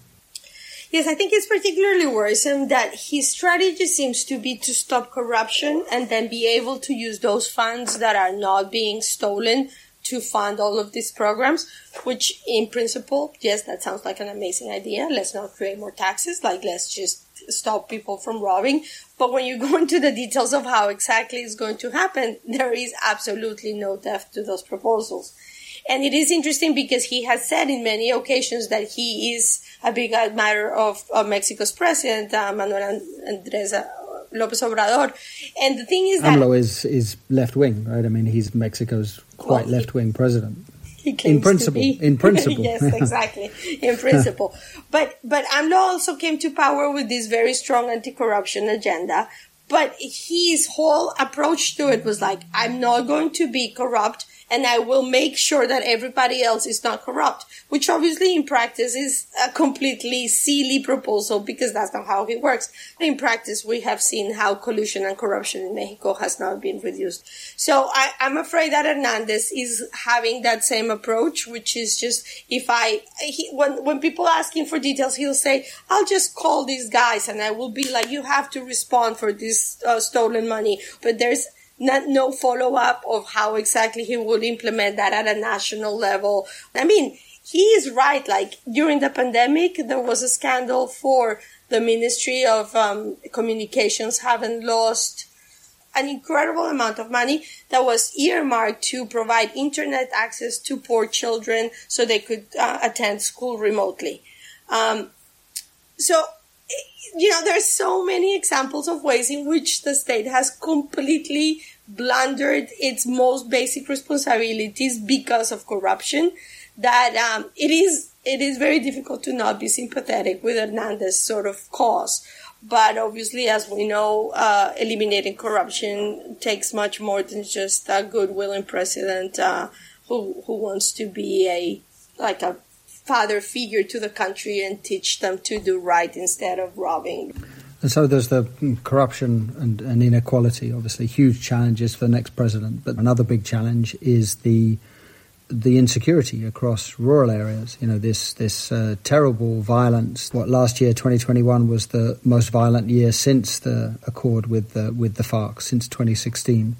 Yes, I think it's particularly worrisome that his strategy seems to be to stop corruption and then be able to use those funds that are not being stolen to fund all of these programs, which in principle, yes, that sounds like an amazing idea. Let's not create more taxes. Like, let's just stop people from robbing. But when you go into the details of how exactly it's going to happen, there is absolutely no depth to those proposals. And it is interesting because he has said in many occasions that he is a big admirer of, of Mexico's president, uh, Manuel Andrés uh, Lopez Obrador. And the thing is that AMLO is is left wing, right? I mean, he's Mexico's quite Well, left wing president. In principle, in principle. yes, exactly. In principle. but but AMLO also came to power with this very strong anti-corruption agenda. But his whole approach to it was like, I'm not going to be corrupt and I will make sure that everybody else is not corrupt, which obviously in practice is a completely silly proposal because that's not how it works. In practice, we have seen how collusion and corruption in Mexico has not been reduced. So I, I'm afraid that Hernandez is having that same approach, which is just if I, he, when, when people ask him for details, he'll say, I'll just call these guys and I will be like, you have to respond for this uh, stolen money. But there's not no follow up of how exactly he would implement that at a national level. I mean, he is right. Like during the pandemic, there was a scandal for the Ministry of um, Communications having lost an incredible amount of money that was earmarked to provide internet access to poor children so they could uh, attend school remotely. Um, so you know, there's so many examples of ways in which the state has completely blundered its most basic responsibilities because of corruption that um, it is it is very difficult to not be sympathetic with Hernandez's sort of cause. But obviously, as we know, uh, eliminating corruption takes much more than just a goodwilling president uh, who who wants to be a like a father figure to the country and teach them to do right instead of robbing. And so there's the corruption and, and inequality, obviously huge challenges for the next president. But another big challenge is the the insecurity across rural areas. You know, this this uh, terrible violence. What last year, 2021, was the most violent year since the accord with the with the FARC since 2016.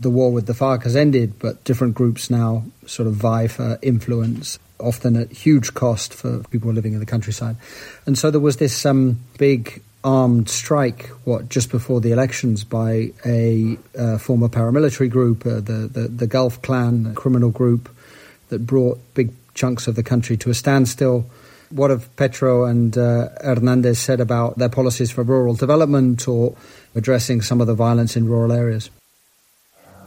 The war with the FARC has ended, but different groups now sort of vie for influence, often at huge cost for people living in the countryside. And so there was this um, big armed strike, what just before the elections, by a uh, former paramilitary group, uh, the, the the Gulf Clan, a criminal group that brought big chunks of the country to a standstill. What have Petro and uh, Hernandez said about their policies for rural development or addressing some of the violence in rural areas?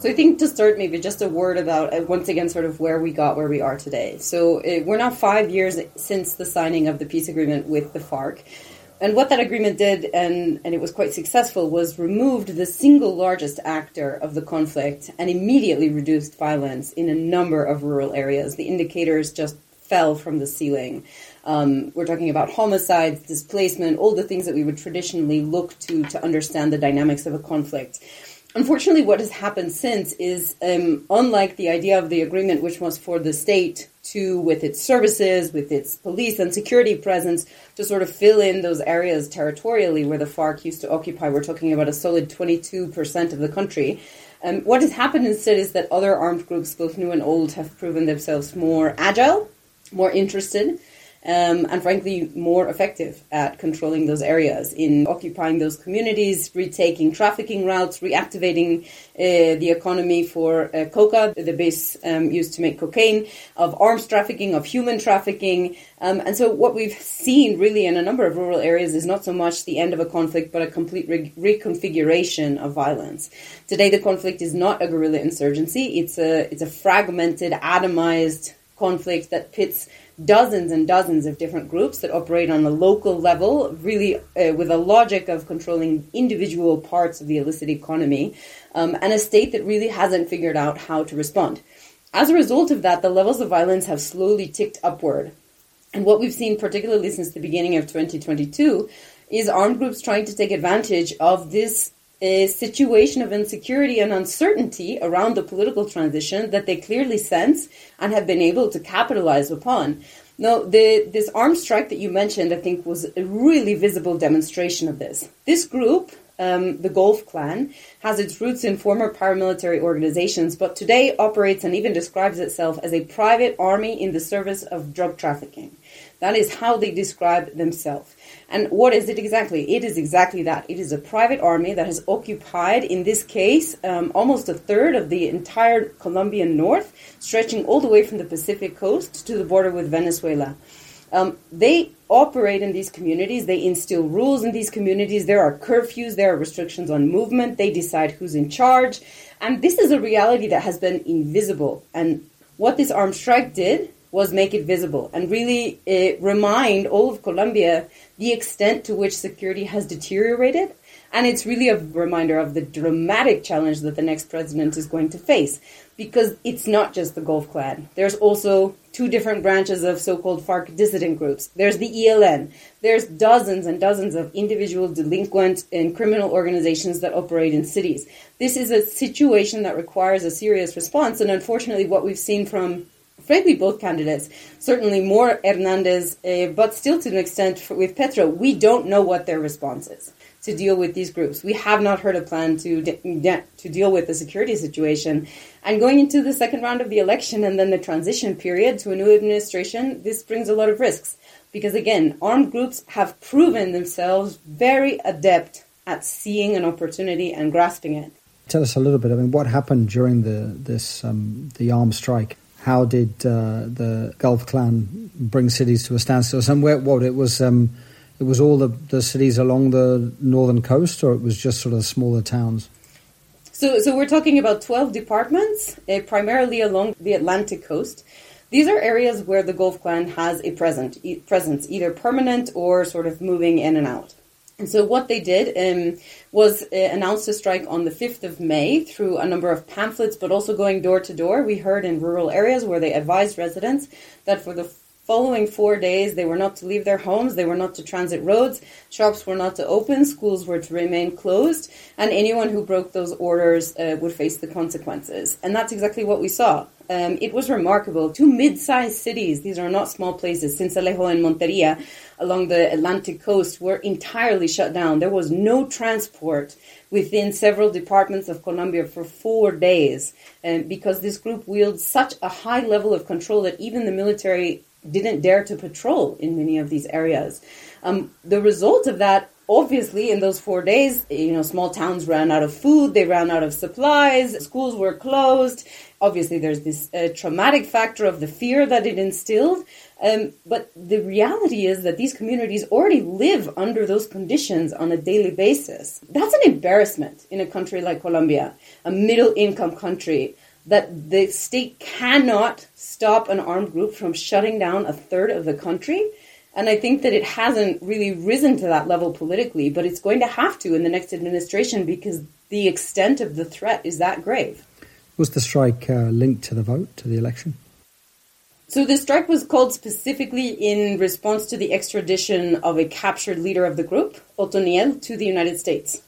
So I think to start, maybe just a word about uh, once again, sort of where we got where we are today. So uh, we're now five years since the signing of the peace agreement with the FARC, and what that agreement did, and and it was quite successful, was removed the single largest actor of the conflict and immediately reduced violence in a number of rural areas. The indicators just fell from the ceiling. Um, we're talking about homicides, displacement, all the things that we would traditionally look to to understand the dynamics of a conflict unfortunately, what has happened since is, um, unlike the idea of the agreement, which was for the state to, with its services, with its police and security presence, to sort of fill in those areas territorially where the FARC used to occupy. We're talking about a solid 22% of the country. Um, what has happened instead is that other armed groups, both new and old, have proven themselves more agile more interested, um, and frankly more effective at controlling those areas, in occupying those communities, retaking trafficking routes, reactivating uh, the economy for uh, coca, the base um, used to make cocaine, of arms trafficking, of human trafficking. Um, and so, what we've seen really in a number of rural areas is not so much the end of a conflict, but a complete re- reconfiguration of violence. Today, the conflict is not a guerrilla insurgency; it's a it's a fragmented, atomized conflict that pits dozens and dozens of different groups that operate on a local level, really uh, with a logic of controlling individual parts of the illicit economy, um, and a state that really hasn't figured out how to respond. As a result of that, the levels of violence have slowly ticked upward. And what we've seen, particularly since the beginning of 2022, is armed groups trying to take advantage of this a situation of insecurity and uncertainty around the political transition that they clearly sense and have been able to capitalize upon. Now, the, this armed strike that you mentioned, I think, was a really visible demonstration of this. This group, um, the Gulf Clan, has its roots in former paramilitary organizations, but today operates and even describes itself as a private army in the service of drug trafficking. That is how they describe themselves. And what is it exactly? It is exactly that. It is a private army that has occupied, in this case, um, almost a third of the entire Colombian north, stretching all the way from the Pacific coast to the border with Venezuela. Um, they operate in these communities. They instill rules in these communities. There are curfews. There are restrictions on movement. They decide who's in charge. And this is a reality that has been invisible. And what this armed strike did was make it visible and really uh, remind all of Colombia the extent to which security has deteriorated. And it's really a reminder of the dramatic challenge that the next president is going to face because it's not just the Gulf Clan. There's also two different branches of so-called FARC dissident groups. There's the ELN. There's dozens and dozens of individual delinquent and criminal organizations that operate in cities. This is a situation that requires a serious response. And unfortunately, what we've seen from frankly, both candidates, certainly more Hernandez, uh, but still to an extent with Petro, we don't know what their response is to deal with these groups. We have not heard a plan to de- to deal with the security situation. And going into the second round of the election and then the transition period to a new administration, this brings a lot of risks. Because again, armed groups have proven themselves very adept at seeing an opportunity and grasping it. Tell us a little bit. I mean, what happened during the this um, the armed strike? How did uh, the Gulf Clan bring cities to a standstill? Somewhere, what it was, um, it was all the, the cities along the northern coast, or it was just sort of smaller towns. So, so we're talking about twelve departments, uh, primarily along the Atlantic coast. These are areas where the Gulf Clan has a present, e- presence, either permanent or sort of moving in and out. And so what they did um, was uh, announce a strike on the 5th of May through a number of pamphlets, but also going door to door. We heard in rural areas where they advised residents that for the following four days they were not to leave their homes, they were not to transit roads, shops were not to open, schools were to remain closed, and anyone who broke those orders uh, would face the consequences. And that's exactly what we saw. Um, it was remarkable. Two mid-sized cities, these are not small places, Sincelejo and Monteria, along the Atlantic coast were entirely shut down. There was no transport within several departments of Colombia for four days um, because this group wields such a high level of control that even the military didn't dare to patrol in many of these areas. Um, the result of that obviously in those four days you know small towns ran out of food they ran out of supplies schools were closed. Obviously there's this uh, traumatic factor of the fear that it instilled. Um, but the reality is that these communities already live under those conditions on a daily basis. That's an embarrassment in a country like colombia a middle income country that the state cannot stop an armed group from shutting down a third of the country and I think that it hasn't really risen to that level politically, but it's going to have to in the next administration because the extent of the threat is that grave. Was the strike uh, linked to the vote, to the election? So the strike was called specifically in response to the extradition of a captured leader of the group, Otoniel, to the United States.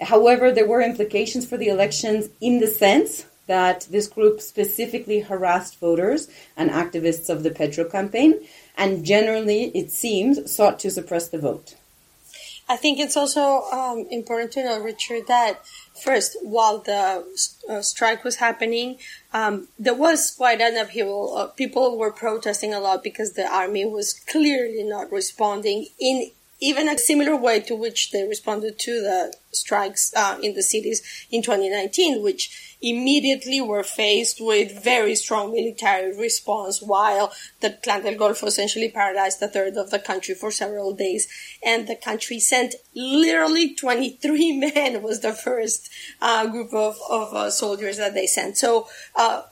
However, there were implications for the elections in the sense that this group specifically harassed voters and activists of the Petro campaign, and generally, it seems, sought to suppress the vote. I think it's also um, important to know, Richard, that first, while the uh, strike was happening, um, there was quite an upheaval. Uh, people were protesting a lot because the army was clearly not responding in even a similar way to which they responded to the strikes uh, in the cities in 2019, which immediately were faced with very strong military response while the Clan del Golfo essentially paralyzed a third of the country for several days. And the country sent literally 23 men was the first uh, group of, of uh, soldiers that they sent. So, uh,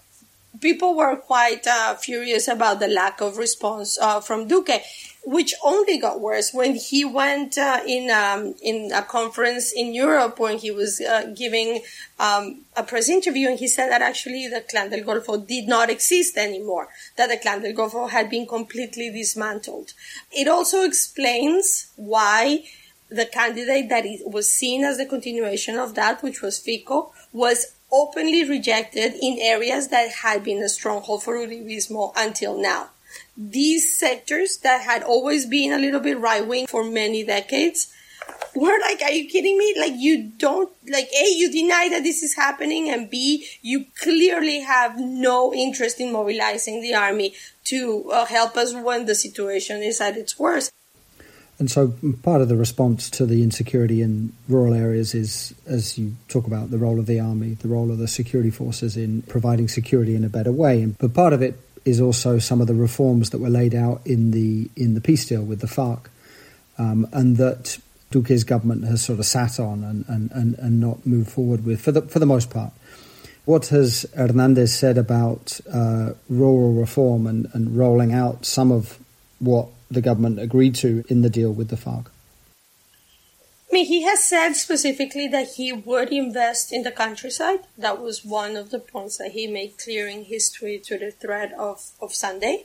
people were quite uh, furious about the lack of response uh, from Duque which only got worse when he went uh, in um, in a conference in Europe when he was uh, giving um, a press interview and he said that actually the Clan del Golfo did not exist anymore, that the Clan del Golfo had been completely dismantled. It also explains why the candidate that was seen as the continuation of that, which was Fico, was openly rejected in areas that had been a stronghold for Uribismo until now these sectors that had always been a little bit right wing for many decades were like, are you kidding me? Like you don't, like A, you deny that this is happening and B, you clearly have no interest in mobilizing the army to uh, help us when the situation is at its worst. And so part of the response to the insecurity in rural areas is, as you talk about, the role of the army, the role of the security forces in providing security in a better way. But part of it is also some of the reforms that were laid out in the in the peace deal with the FARC, um, and that Duque's government has sort of sat on and, and, and, and not moved forward with for the for the most part. What has Hernandez said about uh, rural reform and, and rolling out some of what the government agreed to in the deal with the FARC? I mean, he has said specifically that he would invest in the countryside. That was one of the points that he made clear in his tweet to the thread of, of Sunday.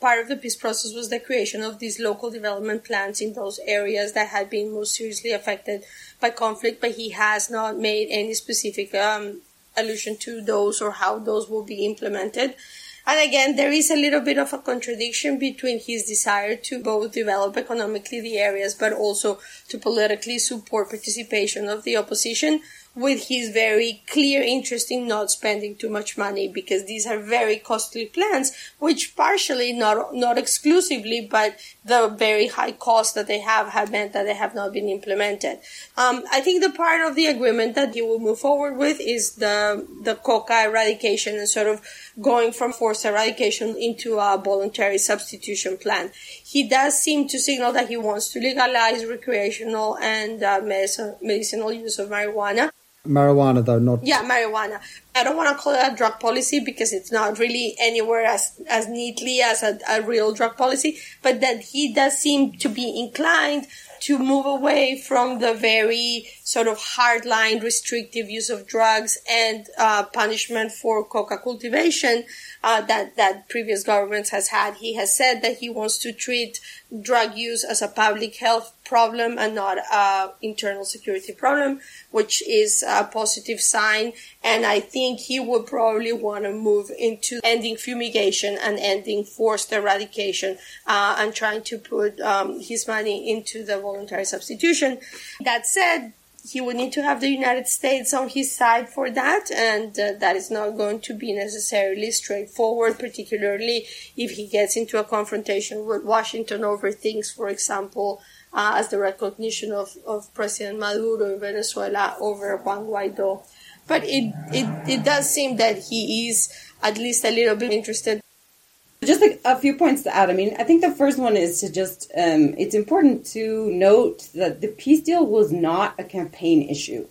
Part of the peace process was the creation of these local development plans in those areas that had been most seriously affected by conflict, but he has not made any specific um, allusion to those or how those will be implemented. And again, there is a little bit of a contradiction between his desire to both develop economically the areas, but also to politically support participation of the opposition with his very clear interest in not spending too much money because these are very costly plans, which partially, not, not exclusively, but the very high cost that they have have meant that they have not been implemented. Um, I think the part of the agreement that he will move forward with is the, the coca eradication and sort of going from forced eradication into a voluntary substitution plan. He does seem to signal that he wants to legalize recreational and uh, medicinal use of marijuana. Marijuana, though, not. Yeah, marijuana. I don't want to call it a drug policy because it's not really anywhere as, as neatly as a, a real drug policy, but that he does seem to be inclined to move away from the very sort of hardline restrictive use of drugs and uh, punishment for coca cultivation uh, that that previous governments has had. He has said that he wants to treat drug use as a public health problem and not a internal security problem, which is a positive sign. And I think he would probably want to move into ending fumigation and ending forced eradication uh, and trying to put um, his money into the voluntary substitution. That said, he would need to have the United States on his side for that, and uh, that is not going to be necessarily straightforward, particularly if he gets into a confrontation with Washington over things, for example, uh, as the recognition of, of President Maduro in Venezuela over Juan Guaido. But it, it, it does seem that he is at least a little bit interested just a, a, few points to add. I mean, I think the first one is to just, um, it's important to note that the peace deal was not a campaign issue.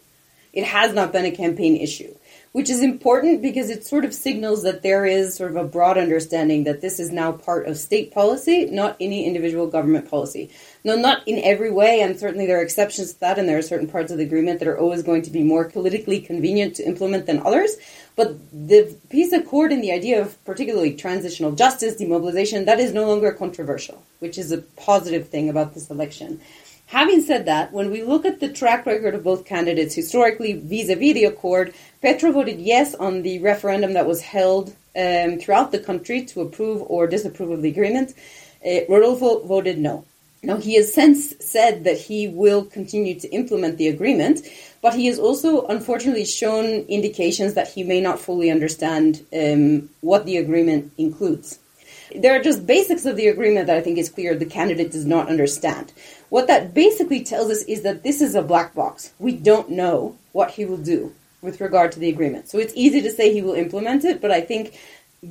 It has not been a campaign issue, which is important because it sort of signals that there is sort of a broad understanding that this is now part of state policy, not any individual government policy. No, not in every way, and certainly there are exceptions to that, and there are certain parts of the agreement that are always going to be more politically convenient to implement than others. But the peace accord and the idea of particularly transitional justice, demobilization, that is no longer controversial, which is a positive thing about this election. Having said that, when we look at the track record of both candidates historically vis-a-vis the accord, Petro voted yes on the referendum that was held um, throughout the country to approve or disapprove of the agreement. Uh, Rodolfo voted no. Now, he has since said that he will continue to implement the agreement, but he has also unfortunately shown indications that he may not fully understand um, what the agreement includes. There are just basics of the agreement that I think is clear the candidate does not understand. What that basically tells us is that this is a black box. We don't know what he will do with regard to the agreement. So it's easy to say he will implement it, but I think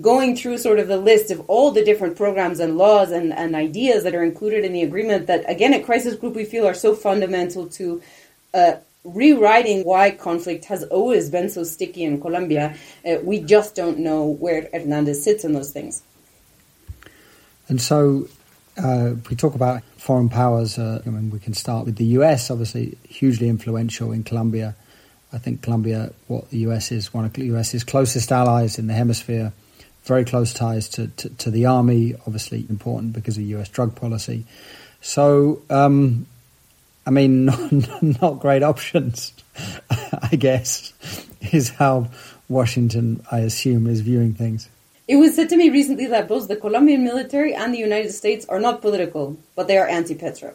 going through sort of the list of all the different programs and laws and, and ideas that are included in the agreement that, again, at Crisis Group, we feel are so fundamental to uh, rewriting why conflict has always been so sticky in Colombia. Uh, we just don't know where Hernandez sits in those things. And so, uh, we talk about foreign powers. Uh, I mean, we can start with the US, obviously hugely influential in Colombia. I think Colombia, what the US is, one of the US's closest allies in the hemisphere, very close ties to, to, to the army, obviously important because of US drug policy. So, um, I mean, not, not great options, I guess, is how Washington, I assume, is viewing things. It was said to me recently that both the Colombian military and the United States are not political, but they are anti Petro.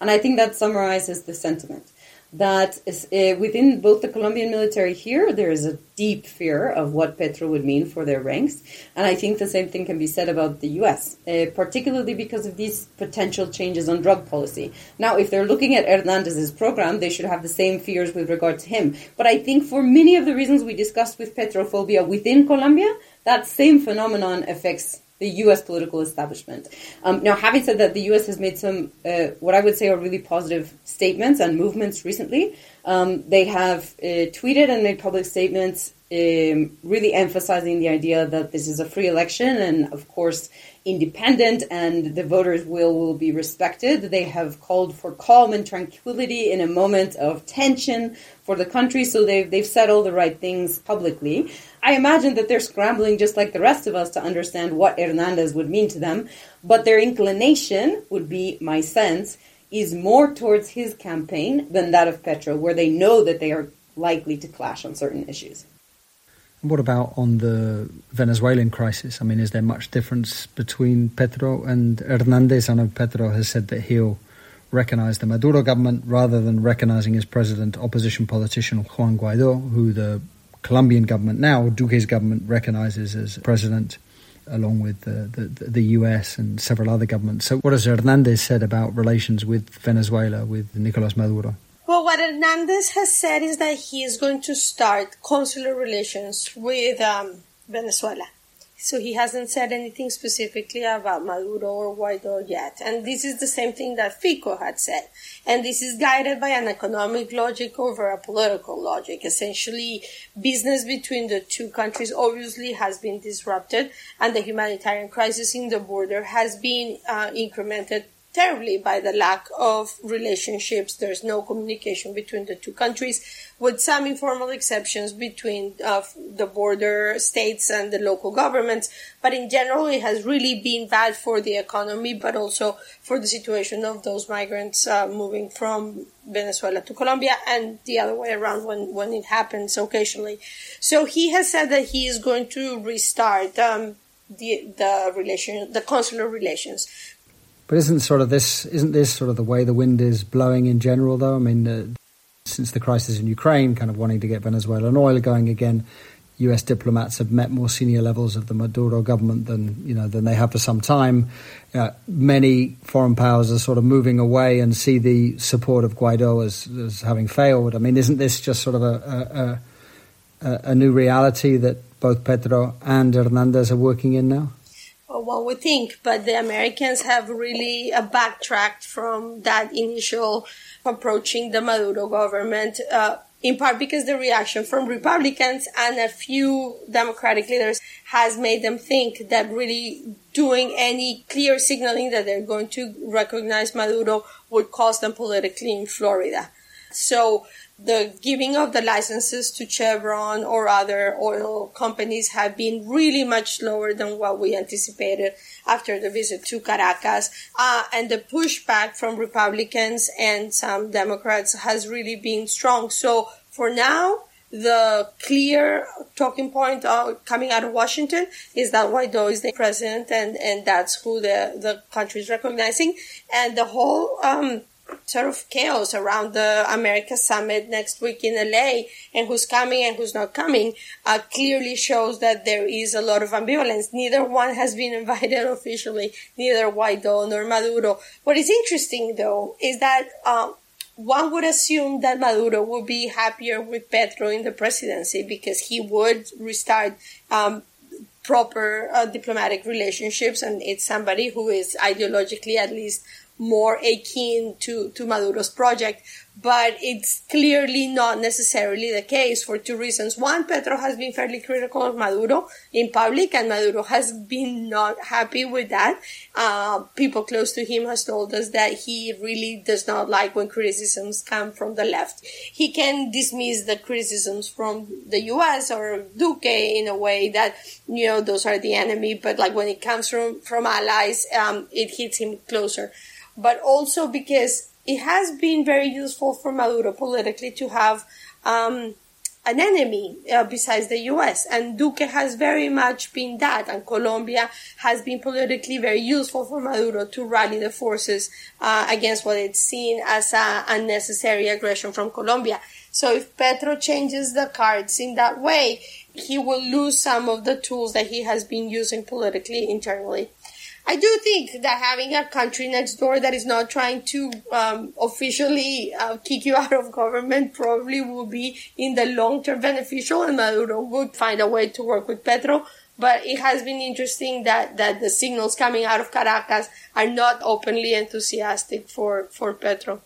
And I think that summarizes the sentiment that uh, within both the Colombian military here, there is a deep fear of what Petro would mean for their ranks. And I think the same thing can be said about the US, uh, particularly because of these potential changes on drug policy. Now, if they're looking at Hernandez's program, they should have the same fears with regard to him. But I think for many of the reasons we discussed with Petrophobia within Colombia, that same phenomenon affects the U.S. political establishment. Um, now, having said that, the U.S. has made some, uh, what I would say, are really positive statements and movements recently. Um, they have uh, tweeted and made public statements um, really emphasizing the idea that this is a free election and, of course, independent and the voters' will will be respected. They have called for calm and tranquility in a moment of tension for the country, so they've, they've said all the right things publicly. I imagine that they're scrambling just like the rest of us to understand what Hernandez would mean to them, but their inclination would be, my sense, is more towards his campaign than that of Petro, where they know that they are likely to clash on certain issues. What about on the Venezuelan crisis? I mean, is there much difference between Petro and Hernandez? I know Petro has said that he'll recognize the Maduro government rather than recognizing his president, opposition politician Juan Guaido, who the Colombian government now, Duque's government, recognizes as president, along with the, the, the US and several other governments. So, what has Hernandez said about relations with Venezuela, with Nicolas Maduro? Well, what Hernandez has said is that he is going to start consular relations with um, Venezuela. So he hasn't said anything specifically about Maduro or Guaido yet. And this is the same thing that Fico had said. And this is guided by an economic logic over a political logic. Essentially, business between the two countries obviously has been disrupted and the humanitarian crisis in the border has been uh, incremented terribly by the lack of relationships. There's no communication between the two countries, with some informal exceptions between uh, the border states and the local governments. But in general, it has really been bad for the economy, but also for the situation of those migrants uh, moving from Venezuela to Colombia and the other way around when, when it happens occasionally. So he has said that he is going to restart um, the the relation the consular relations but isn't sort of this isn't this sort of the way the wind is blowing in general? Though I mean, uh, since the crisis in Ukraine, kind of wanting to get Venezuelan oil going again, U.S. diplomats have met more senior levels of the Maduro government than you know than they have for some time. Uh, many foreign powers are sort of moving away and see the support of Guaido as, as having failed. I mean, isn't this just sort of a, a, a, a new reality that both Petro and Hernandez are working in now? One we think, but the Americans have really uh, backtracked from that initial approaching the Maduro government, uh, in part because the reaction from Republicans and a few Democratic leaders has made them think that really doing any clear signaling that they're going to recognize Maduro would cost them politically in Florida. So the giving of the licenses to Chevron or other oil companies have been really much lower than what we anticipated after the visit to Caracas. Uh, and the pushback from Republicans and some Democrats has really been strong. So for now, the clear talking point coming out of Washington is that Guaido is the president and, and that's who the, the country is recognizing. And the whole, um, sort of chaos around the America Summit next week in LA and who's coming and who's not coming uh, clearly shows that there is a lot of ambivalence. Neither one has been invited officially, neither Guaido nor Maduro. What is interesting though is that uh, one would assume that Maduro would be happier with Petro in the presidency because he would restart um, proper uh, diplomatic relationships, and it's somebody who is ideologically at least more akin to, to Maduro's project but it's clearly not necessarily the case for two reasons. One, Petro has been fairly critical of Maduro in public, and Maduro has been not happy with that. Uh, people close to him has told us that he really does not like when criticisms come from the left. He can dismiss the criticisms from the U.S. or Duque in a way that you know those are the enemy, but like when it comes from from allies, um, it hits him closer. But also because it has been very useful for Maduro politically to have um, an enemy uh, besides the U.S. And Duque has very much been that, and Colombia has been politically very useful for Maduro to rally the forces uh, against what it's seen as a unnecessary aggression from Colombia. So if Petro changes the cards in that way, he will lose some of the tools that he has been using politically internally. I do think that having a country next door that is not trying to um, officially uh, kick you out of government probably will be in the long term beneficial, and Maduro would find a way to work with Petro. But it has been interesting that, that the signals coming out of Caracas are not openly enthusiastic for, for Petro.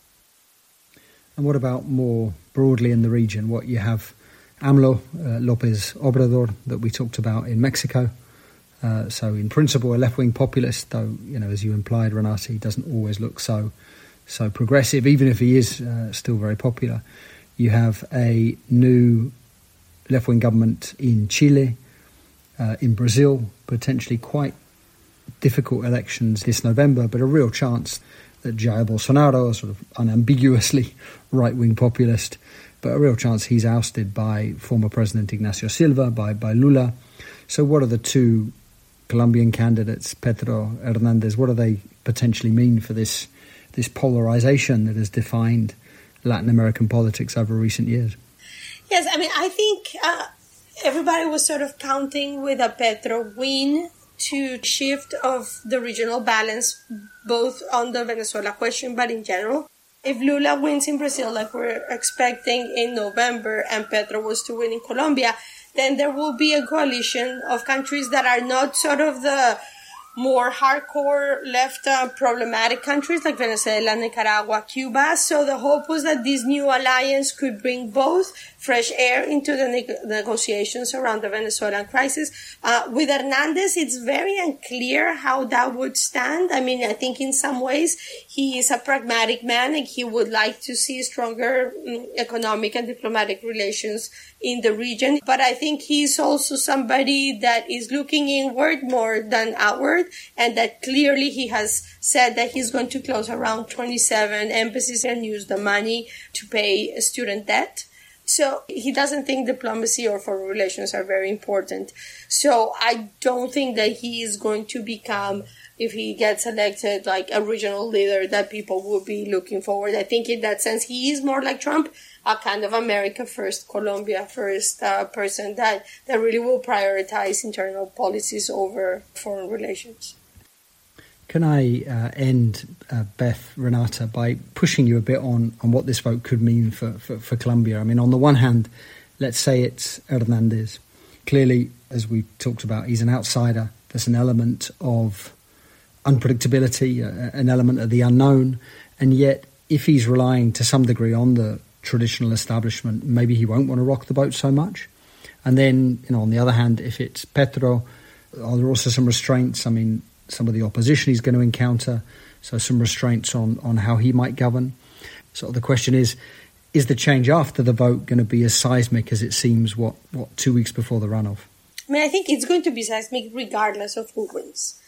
And what about more broadly in the region? What you have AMLO, uh, Lopez Obrador, that we talked about in Mexico, uh, so, in principle, a left-wing populist, though you know, as you implied, Renata, he doesn't always look so so progressive, even if he is uh, still very popular. You have a new left-wing government in Chile, uh, in Brazil, potentially quite difficult elections this November, but a real chance that Jair Bolsonaro, a sort of unambiguously right-wing populist, but a real chance he's ousted by former President Ignacio Silva, by by Lula. So, what are the two Colombian candidates, Petro Hernandez, what do they potentially mean for this this polarization that has defined Latin American politics over recent years? Yes, I mean, I think uh, everybody was sort of counting with a Petro win to shift of the regional balance, both on the Venezuela question, but in general. If Lula wins in Brazil, like we're expecting in November, and Petro was to win in Colombia, then there will be a coalition of countries that are not sort of the more hardcore left uh, problematic countries like Venezuela, Nicaragua, Cuba. So the hope was that this new alliance could bring both fresh air into the ne- negotiations around the Venezuelan crisis. Uh, with Hernandez, it's very unclear how that would stand. I mean, I think in some ways he is a pragmatic man and he would like to see stronger um, economic and diplomatic relations in the region. But I think he's also somebody that is looking inward more than outward and that clearly he has said that he's going to close around 27 embassies and use the money to pay student debt. So he doesn't think diplomacy or foreign relations are very important. So I don't think that he is going to become, if he gets elected, like a regional leader that people will be looking forward. I think in that sense, he is more like Trump, a kind of America first, Colombia first uh, person that, that really will prioritize internal policies over foreign relations. Can I uh, end, uh, Beth Renata, by pushing you a bit on, on what this vote could mean for, for, for Colombia? I mean, on the one hand, let's say it's Hernandez. Clearly, as we talked about, he's an outsider. There's an element of unpredictability, uh, an element of the unknown. And yet, if he's relying to some degree on the traditional establishment, maybe he won't want to rock the boat so much. And then, you know, on the other hand, if it's Petro, are there also some restraints? I mean, some of the opposition he's going to encounter, so some restraints on, on how he might govern. So the question is, is the change after the vote going to be as seismic as it seems, what, what two weeks before the runoff? I mean, I think it's going to be seismic regardless of who wins.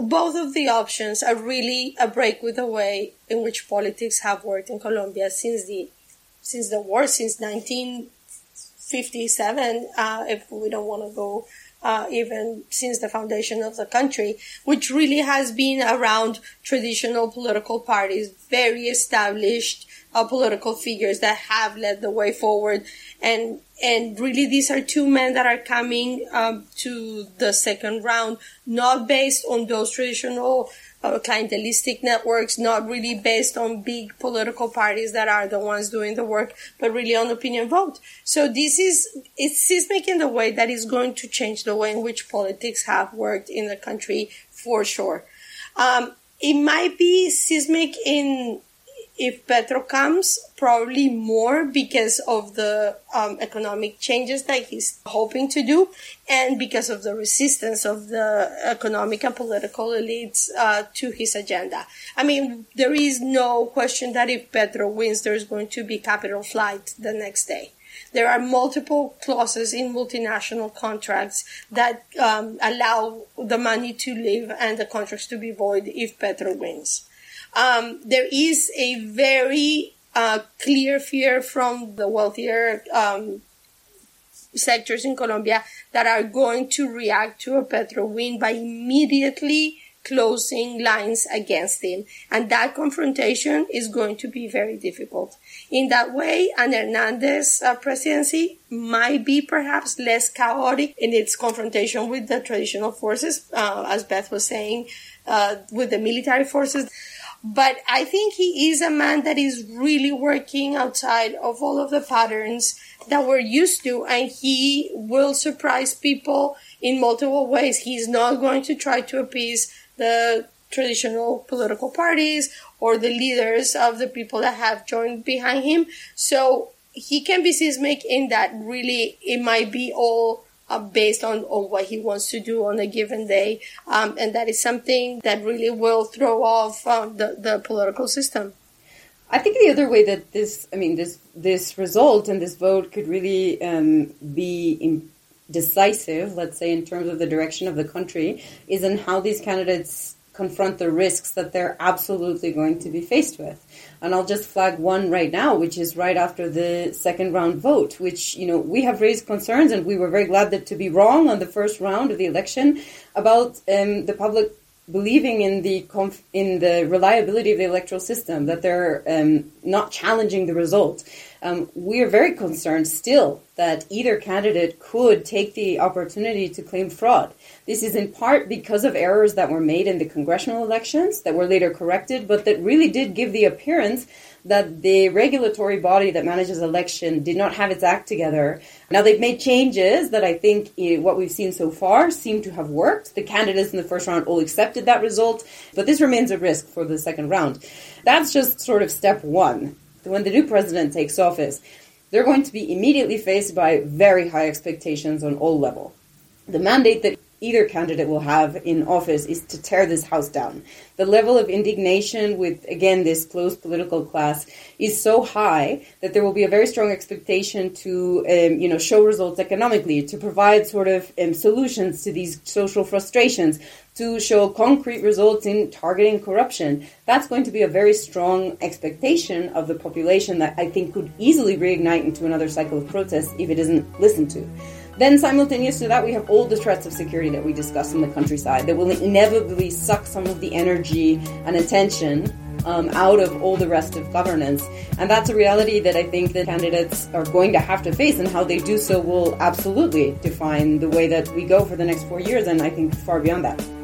Both of the options are really a break with the way in which politics have worked in Colombia since the since the war, since 1957, uh, if we don't want to go uh, even since the foundation of the country, which really has been around traditional political parties, very established uh, political figures that have led the way forward. And, and really these are two men that are coming um, to the second round, not based on those traditional uh, clientelistic networks, not really based on big political parties that are the ones doing the work, but really on opinion vote. So this is, it's seismic in the way that is going to change the way in which politics have worked in the country for sure. Um, it might be seismic in if Petro comes, probably more because of the um, economic changes that he's hoping to do and because of the resistance of the economic and political elites uh, to his agenda. I mean, there is no question that if Petro wins, there's going to be capital flight the next day. There are multiple clauses in multinational contracts that um, allow the money to leave and the contracts to be void if Petro wins um, there is a very uh, clear fear from the wealthier um, sectors in Colombia that are going to react to a Petro win by immediately closing lines against him. And that confrontation is going to be very difficult. In that way, an Hernandez uh, presidency might be perhaps less chaotic in its confrontation with the traditional forces, uh, as Beth was saying, uh, with the military forces. But I think he is a man that is really working outside of all of the patterns that we're used to, and he will surprise people in multiple ways. He's not going to try to appease the traditional political parties or the leaders of the people that have joined behind him. So he can be seismic in that really it might be all uh, based on, on what he wants to do on a given day. Um, and that is something that really will throw off uh, the, the political system. I think the other way that this, I mean, this this result and this vote could really um, be decisive, let's say, in terms of the direction of the country, is in how these candidates confront the risks that they're absolutely going to be faced with. And I'll just flag one right now, which is right after the second round vote, which, you know, we have raised concerns and we were very glad that to be wrong on the first round of the election about um, the public believing in the conf- in the reliability of the electoral system, that they're um, not challenging the result. Um, we are very concerned still that either candidate could take the opportunity to claim fraud. This is in part because of errors that were made in the congressional elections that were later corrected, but that really did give the appearance that the regulatory body that manages election did not have its act together. Now they've made changes that I think eh, what we've seen so far seem to have worked. The candidates in the first round all accepted that result, but this remains a risk for the second round. That's just sort of step one. When the new president takes office, they're going to be immediately faced by very high expectations on all level. The mandate that either candidate will have in office is to tear this house down. The level of indignation with, again, this closed political class is so high that there will be a very strong expectation to, um, you know, show results economically, to provide sort of um, solutions to these social frustrations, to show concrete results in targeting corruption. That's going to be a very strong expectation of the population that I think could easily reignite into another cycle of protests if it isn't listened to. Then, simultaneous to that, we have all the threats of security that we discussed in the countryside that will inevitably suck some of the energy and attention um, out of all the rest of governance. And that's a reality that I think the candidates are going to have to face, and how they do so will absolutely define the way that we go for the next four years, and I think far beyond that.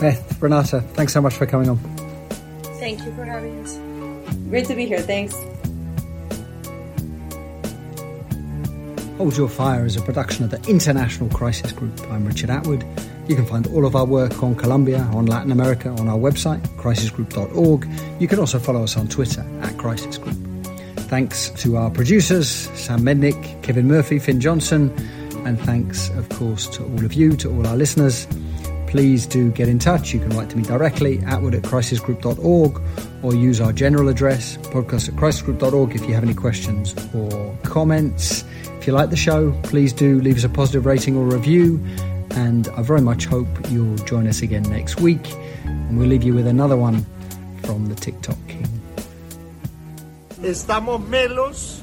Beth, Renata, thanks so much for coming on. Thank you for having us. Great to be here. Thanks. Hold Your Fire is a production of the International Crisis Group. I'm Richard Atwood. You can find all of our work on Colombia, on Latin America, on our website, crisisgroup.org. You can also follow us on Twitter at Crisis Group. Thanks to our producers, Sam Mednick, Kevin Murphy, Finn Johnson, and thanks, of course, to all of you, to all our listeners. Please do get in touch. You can write to me directly, atwood at crisisgroup.org, or use our general address, podcast at crisisgroup.org, if you have any questions or comments. If you like the show, please do leave us a positive rating or review. And I very much hope you'll join us again next week. And we'll leave you with another one from the TikTok King. ¿Estamos melos?